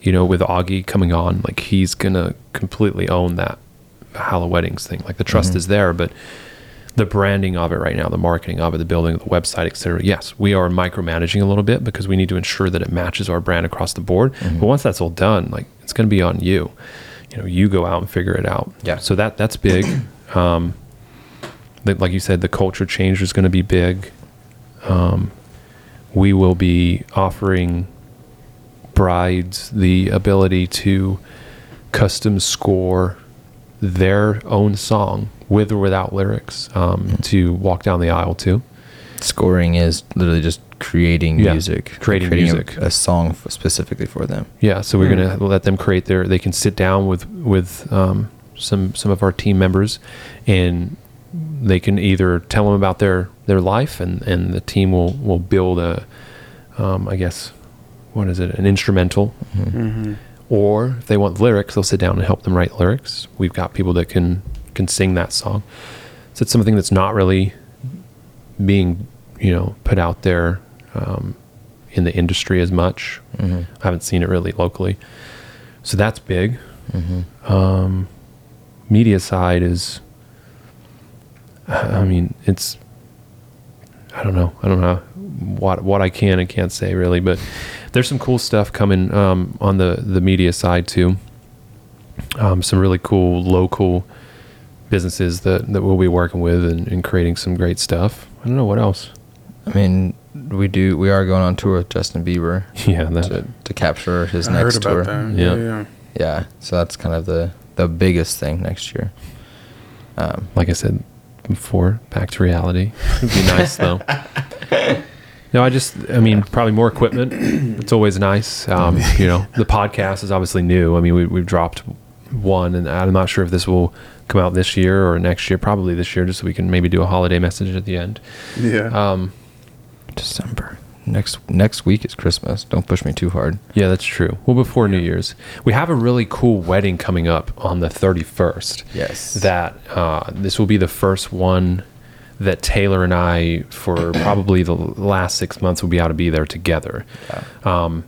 You know, with Augie coming on, like he's gonna completely own that Halla Weddings thing. Like the trust Mm-hmm. is there, but the branding of it right now, the marketing of it, the building of the website, et cetera. Yes, we are micromanaging a little bit because we need to ensure that it matches our brand across the board. Mm-hmm. But once that's all done, like it's gonna be on you. You know, you go out and figure it out. Yeah. So that that's big. Um, like you said, the culture change is going to be big. Um, we will be offering brides the ability to custom score their own song with or without lyrics um, to walk down the aisle to. Scoring is literally just creating Yeah, music, creating a- music. a, song f- specifically for them. Yeah, so we're gonna let them create their. They can sit down with with um, some some of our team members, and they can either tell them about their their life, and and the team will will build a, um, I guess, what is it, an instrumental, Mm-hmm. or if they want lyrics, they'll sit down and help them write lyrics. We've got people that can can sing that song. So it's something that's not really being you know put out there um, in the industry as much. Mm-hmm. I haven't seen it really locally. So that's big. Mm-hmm. Um, media side is, I mean, it's, I don't know. I don't know what, what I can and can't say really, but there's some cool stuff coming um, on the, the media side too. Um, some really cool local businesses that, that we'll be working with and, and creating some great stuff. I don't know what else. I mean, we do. We are going on tour with Justin Bieber (laughs) Yeah, that, to, to capture his I next heard tour. that. Yeah. Yeah, yeah. Yeah, so that's kind of the the biggest thing next year. Um, like I said before, back to reality. It'd be nice though. (laughs) No, I just, I mean, probably more equipment. It's always nice. Um, you know, the podcast is obviously new. I mean, we, we've dropped one, and I'm not sure if this will come out this year or next year. Probably this year, just so we can maybe do a holiday message at the end. Yeah. Um, December next next week is Christmas. Don't push me too hard. yeah, that's true. Well, before New Year's, we have a really cool wedding coming up on the 31st. Yes. that uh, this will be the first one that Taylor and I, for (coughs) probably the last six months, will be able to be there together. Yeah. Um,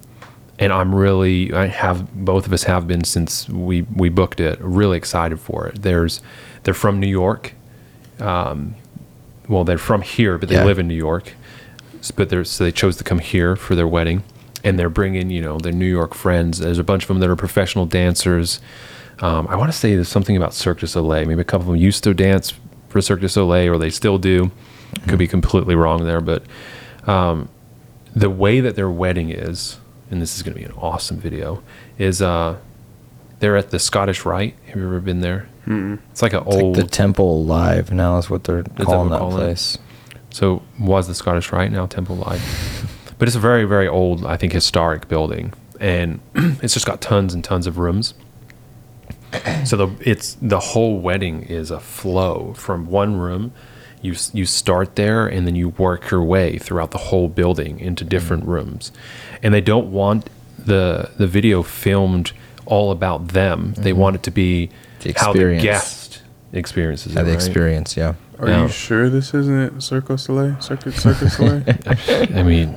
and I'm really, I have both of us have been since we we booked it. Really excited for it. There's, they're from New York. Um, well, they're from here, but they Yeah. live in New York. S- But they're so they chose to come here for their wedding, and they're bringing you know their New York friends. There's a bunch of them that are professional dancers. Um, I want to say there's something about Cirque du Soleil. Maybe a couple of them used to dance for Cirque du Soleil, or they still do. Could be completely wrong there, but um, the way that their wedding is, and this is going to be an awesome video, is uh, they're at the Scottish Rite. Have you ever been there? Mm-mm. It's like an It's old. like the Temple Live now is what they're calling we're that calling it? So was the Scottish Rite now Temple Live, but it's a very very old I think historic building, and (clears throat) it's just got tons and tons of rooms. So the it's the whole wedding is a flow from one room. You you start there and then you work your way throughout the whole building into different mm-hmm. rooms, and they don't want the the video filmed all about them. They mm-hmm. want it to be The how the experience. guest experiences Yeah, it. the right? experience, yeah. Are Yeah. you sure this isn't Cirque du Soleil? Cirque, Cirque du Soleil? (laughs) I mean,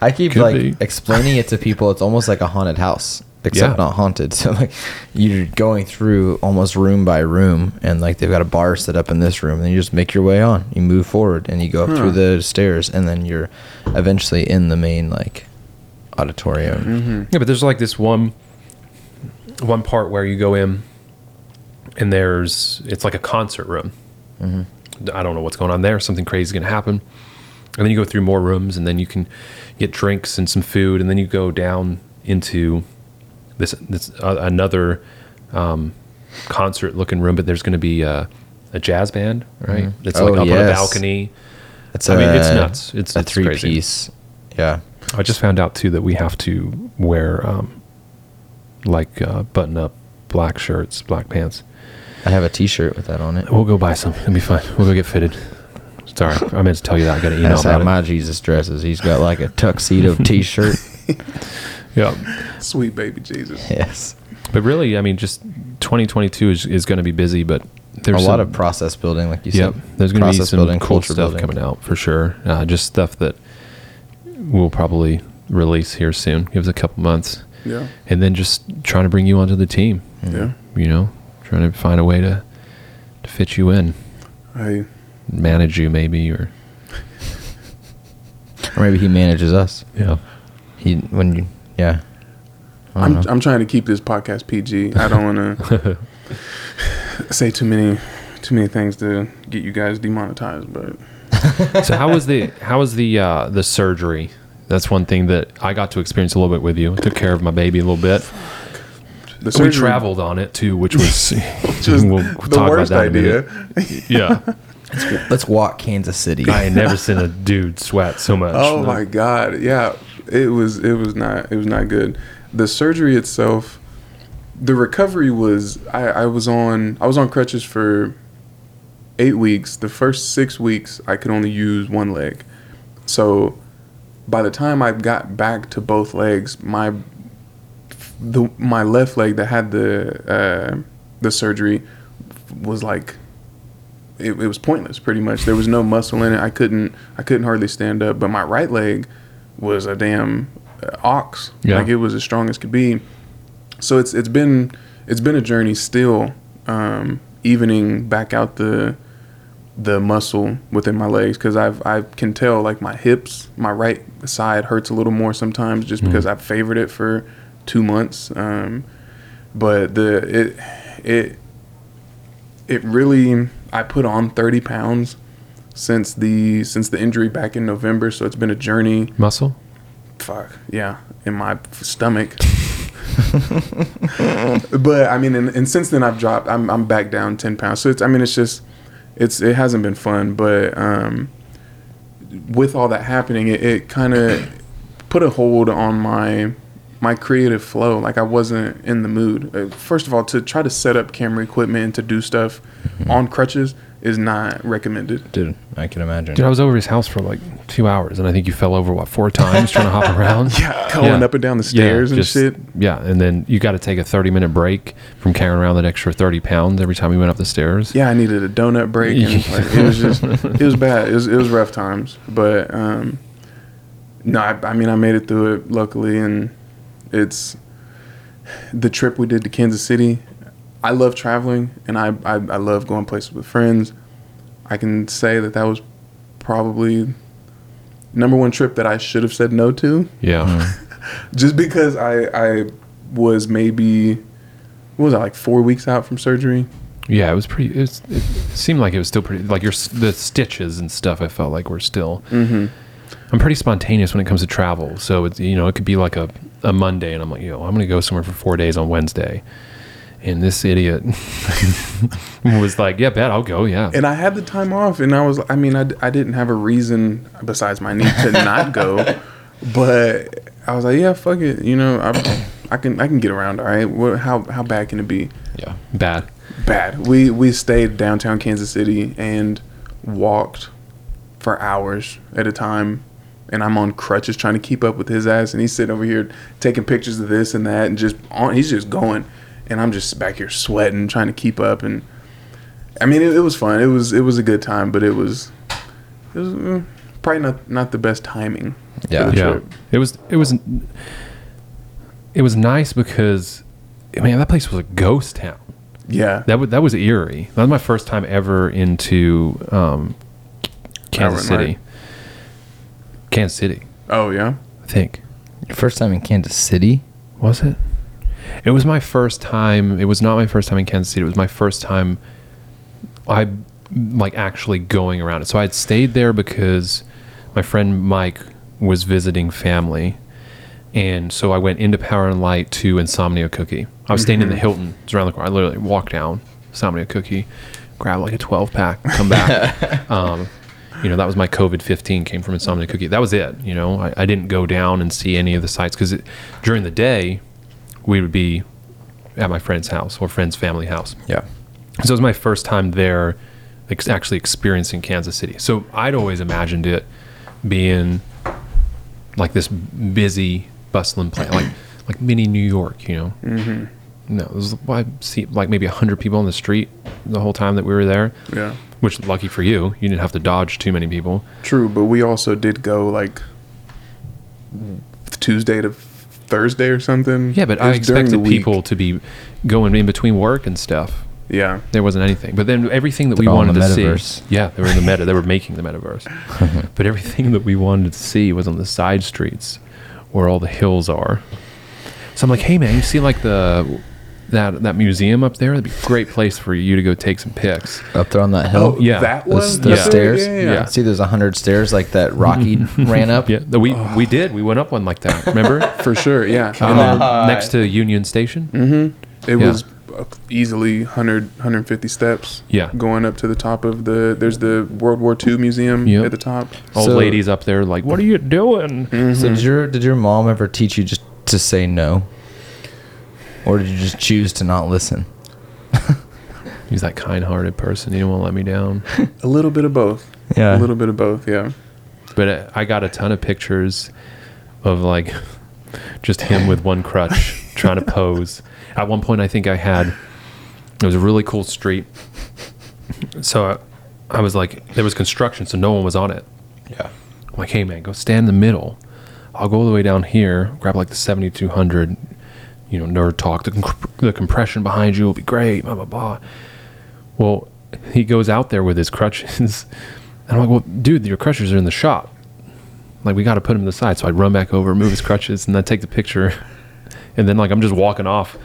I keep Could like be. explaining it to people. It's almost like a haunted house, except Yeah. not haunted. (laughs) So like you're going through almost room by room, and like they've got a bar set up in this room, and you just make your way on. You move forward, and you go up Huh. through the stairs, and then you're eventually in the main like auditorium. mm-hmm. Yeah, but there's like this one one part where you go in and there's it's like a concert room. I don't know what's going on there. Something crazy is going to happen. And then you go through more rooms and then you can get drinks and some food and then you go down into this this uh, another um, concert looking room, but there's going to be a, a jazz band, right? It's like Oh, up on a balcony. It's I mean, it's a- nuts. It's- a it's three crazy. piece. Yeah. I just found out too that we have to wear um, like uh, button up black shirts, black pants. I have a T-shirt with that on it. We'll go buy some. It'll be fine. We'll go get fitted. Sorry, I meant to tell you that. I got an email That's how about it. my Jesus dresses. He's got like a tuxedo (laughs) T-shirt. (laughs) Yeah, Sweet baby Jesus. yes. but really, I mean, just 2022 is, is going to be busy, but there's a lot some- of process building, like you Yep, said. there's going to be Process some building, cool culture stuff building. coming out for sure. Uh, just stuff that we'll probably release here soon. Give us a couple months, Yeah. and then just trying to bring you onto the team. Yeah. You know, trying to find a way to to fit you in, I manage you maybe, or Or maybe he manages us. yeah. He when you yeah. I don't I'm know. I'm trying to keep this podcast PG. I don't want to (laughs) say too many too many things to get you guys demonetized, but so how was the how was the uh, the surgery? That's one thing that I got to experience a little bit with you. I took care of my baby a little bit. The we traveled on it too, which was (laughs) (laughs) just we'll the talk worst about that idea. (laughs) Yeah, Let's walk Kansas City. I had never seen a dude sweat so much. Oh my god, yeah, it was it was not it was not good. The surgery itself, the recovery was I, I was on I was on crutches for eight weeks. The first six weeks I could only use one leg, so by the time I got back to both legs, my the my left leg that had the uh, the surgery was like it, it was pointless pretty much. There was no muscle in it. I couldn't i couldn't hardly stand up but my right leg was a damn uh, ox. Yeah. like it was as strong as could be. So it's it's been it's been a journey still um evening back out the the muscle within my legs because I've I can tell like my hips, my right side hurts a little more sometimes just because I've favored it for two months. Um, but the it it it really I put on thirty pounds since the since the injury back in November. So it's been a journey. muscle. Fuck yeah, in my stomach. but I mean, and, and since then I've dropped. I'm I'm back down ten pounds. So it's I mean it's just it's it hasn't been fun. But um, with all that happening, it, it kind of put a hold on my my creative flow. Like I wasn't in the mood. Uh, First of all, to try to set up camera equipment and to do stuff on crutches is not recommended. Dude, I can imagine. Dude, I was over his house for like two hours, and I think you fell over what four times trying to hop (laughs) around. Yeah, going up and down the stairs and just- shit. Yeah, and then you got to take a thirty minute break from carrying around that extra thirty pounds every time we went up the stairs. yeah, I needed a donut break, and like, it was just, it was bad. It was, it was rough times, but um, no, I, I mean, I made it through it luckily, and it's the trip we did to Kansas City. I love traveling, and I, I, I love going places with friends. I can say that that was probably number one trip that I should have said no to, Yeah, (laughs) just because I I was maybe what was I like four weeks out from surgery. yeah. It was pretty. It, was, it seemed like it was still pretty. Like your the stitches and stuff. I felt like were still. Mm-hmm. I'm pretty spontaneous when it comes to travel. So it's you know it could be like a, a Monday, and I'm like, yo, I'm gonna go somewhere for four days on Wednesday, and this idiot (laughs) was like, yeah, bet I'll go. Yeah, And I had the time off, and I was, I mean, I, I didn't have a reason besides my need to not go, (laughs) but I was like, yeah, fuck it, you know, I, I can, I can get around, all right. What, how, how bad can it be? yeah. bad. Bad. We, we stayed downtown Kansas City and walked for hours at a time, and I'm on crutches trying to keep up with his ass, and he's sitting over here taking pictures of this and that, and just on, he's just going, and I'm just back here sweating, trying to keep up, and I mean, it, it was fun. It was, it was a good time, but it was, it was uh, probably not, not the best timing. for Yeah. the yeah trip. it was it was it was nice because man that place was a ghost town Yeah. that was that was eerie that was my first time ever into um, kansas Outright. city kansas city Oh yeah. i think first time in Kansas City? was it it was my first time it was not my first time in kansas city it was my first time i like actually going around it so i had stayed there because my friend mike was visiting family And so I went into Power and Light to Insomnia Cookie. I was staying in the Hilton. It's around the corner. I literally walked down Insomnia Cookie, grab like a 12 pack, come back. (laughs) um, you know, that was my COVID 15 came from Insomnia Cookie. That was it. You know, I, I didn't go down and see any of the sites because during the day, we would be at my friend's house or friend's family house. Yeah. So it was my first time there, ex- actually experiencing Kansas City. So I'd always imagined it being like this busy, bustling place, like like mini New York, you know. Mm-hmm. No, it was I see like maybe hundred people on the street the whole time that we were there. Yeah. Which, lucky for you, you didn't have to dodge too many people. True, but we also did go like Tuesday to Thursday or something. Yeah, but I was during the expected people to be going in between work and stuff. Yeah. There wasn't anything. But then everything that we They're all in wanted the to metaverse. see. Yeah, they were in the meta. They were making the metaverse. (laughs) but everything that we wanted to see was on the side streets where all the hills are. So I'm like, hey man, you see like the that that museum up there? That'd be a great place for you to go take some pics. Up there on that hill. Oh, yeah. That Those, one? those Yeah. stairs. Yeah, yeah, yeah. See, there's a hundred stairs like that Rocky (laughs) ran up. Yeah, the- we we did. We went up one like that. Remember? (laughs) For sure, yeah. Um, God. next to Union Station. Mm-hmm. It Yeah. was uh, easily 100, 150 steps. Yeah. Going up to the top of the, there's the World War II museum Yep. at the top. Old So- ladies up there like, what are you doing? So did your did your mom ever teach you just to say no, or did you just choose to not listen? (laughs) He's that kind-hearted person. He didn't want to let me down. (laughs) A little bit of both. Yeah. A little bit of both, yeah. But uh, I got a ton of pictures of like just him with one crutch (laughs) trying to pose. At one point, I think I had it was a really cool street. So I, I was like, there was construction, so no one was on it. Yeah. I'm like, hey man, go stand in the middle. I'll go all the way down here, grab like the 7200, you know, nerd talk. The, comp- the compression behind you will be great, blah, blah, blah. Well, he goes out there with his crutches. (laughs) And I'm like, well, dude, your crutches are in the shop. Like, we got to put them to the side. So I'd run back over, move his crutches, and then take the picture. (laughs) And then, like, I'm just walking off.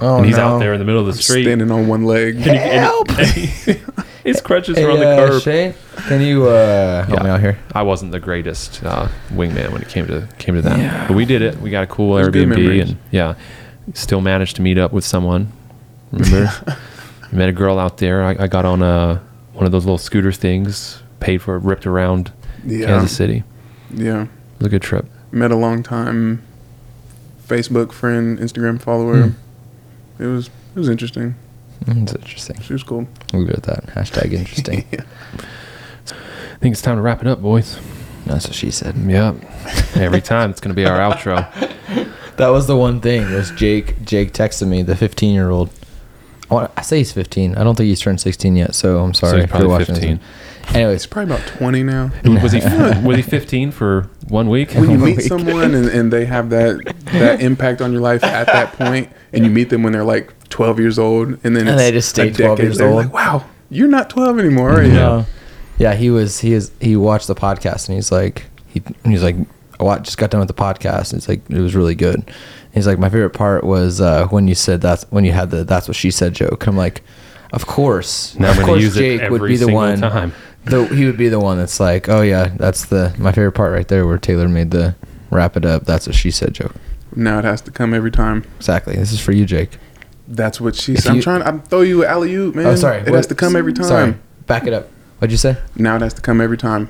Oh and he's no. out there in the middle of the street. Standing on one leg. And he- and he- Help! and he- (laughs) his crutches Hey, are on the uh, curb. Shane, can you uh, help Yeah. me out here? I wasn't the greatest uh, wingman when it came to came to that, Yeah. but we did it. We got a cool It good Airbnb, memories. and yeah, still managed to meet up with someone. Remember, (laughs) met a girl out there. I, I got on a one of those little scooter things, paid for it, ripped around Yeah. Kansas City. Yeah. It was a good trip. Met a long time Facebook friend, Instagram follower. Hmm. It was it was interesting. Mm, That's interesting. She was cool. We'll go with that. Hashtag interesting. (laughs) yeah. I think it's time to wrap it up, boys. That's what she said. Yeah, every time it's gonna be our outro. (laughs) That was the one thing. Was Jake? Jake texted me, the 15 year old. I, say he's 15. I don't think he's turned 16 yet. So I'm sorry. he's if probably you're watching this. 15. Anyways, It's probably about twenty now. Was he (laughs) was he 15 for one week? When you meet someone and, and they have that that impact on your life at that point, and you meet them when they're like twelve years old, and then And it's they just stay 12 years later, old. Like, wow, you're not twelve anymore, are you? Yeah. Yeah, he was. He is. He watched the podcast and he's like, he he's like, I wa- just got done with the podcast. It's like it was really good. He's like, my favorite part was uh, when you said that's when you had the that's what she said joke. I'm like, of course. Now of I'm course use it Jake would be the one. time. The, he would be the one that's like, oh yeah, that's the my favorite part right there where Taylor made the wrap it up. That's what she said joke. Now it has to come every time. Exactly. This is for you, Jake. That's what she If said. I'm you- trying. I'm throw you an alley oop, man. oh, sorry. It What- has to come every time. Sorry. Back it up. What'd you say? Now it has to come every time.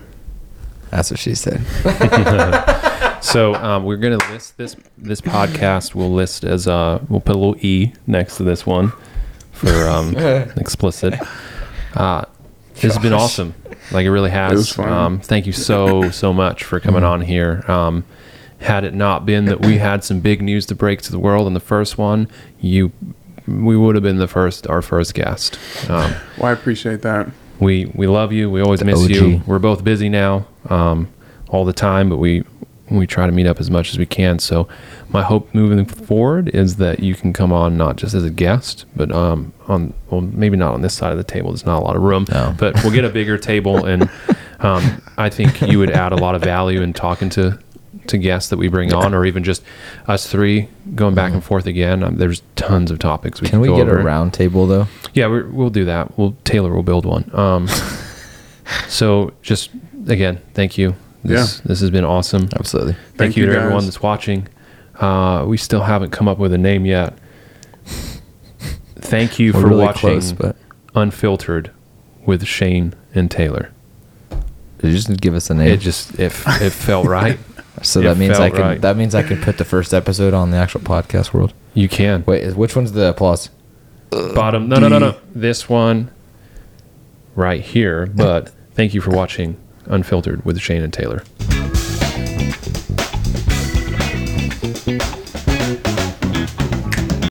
That's what she said. (laughs) (laughs) So um, we're gonna list this this podcast. We'll list as uh, we'll put a little e next to this one for um, (laughs) explicit. Uh, this has been awesome. Like it really has. It was fun. Um, thank you so so much for coming on here. Um, had it not been that we had some big news to break to the world in the first one, you we would have been the first our first guest. Um, Well, I appreciate that. we we love you. We always The miss OG. you. We're both busy now, um, all the time, but we we try to meet up as much as we can. So my hope moving forward is that you can come on not just as a guest, but um, on well maybe not on this side of the table. There's not a lot of room, No. but we'll get a bigger table, and um, I think you would add a lot of value in talking to to guests that we bring on, or even just us three going back and forth again. Um, there's tons of topics we Can we go get over. a round table though? Yeah, we're, we'll do that. We'll Taylor will build one. Um, (laughs) so just again, thank you. This, this has been awesome. Absolutely. Thank, Thank you, you, to everyone that's watching. Uh, we still haven't come up with a name yet. Thank you We're for really watching close, but Unfiltered with Shane and Taylor. did you just give us a name? It just it, it felt right. So it that means I can right. that means I can put the first episode on the actual podcast world. You can. Wait, is, which one's the applause? Bottom. No, no, no, no. This one right here. But thank you for watching Unfiltered with Shane and Taylor.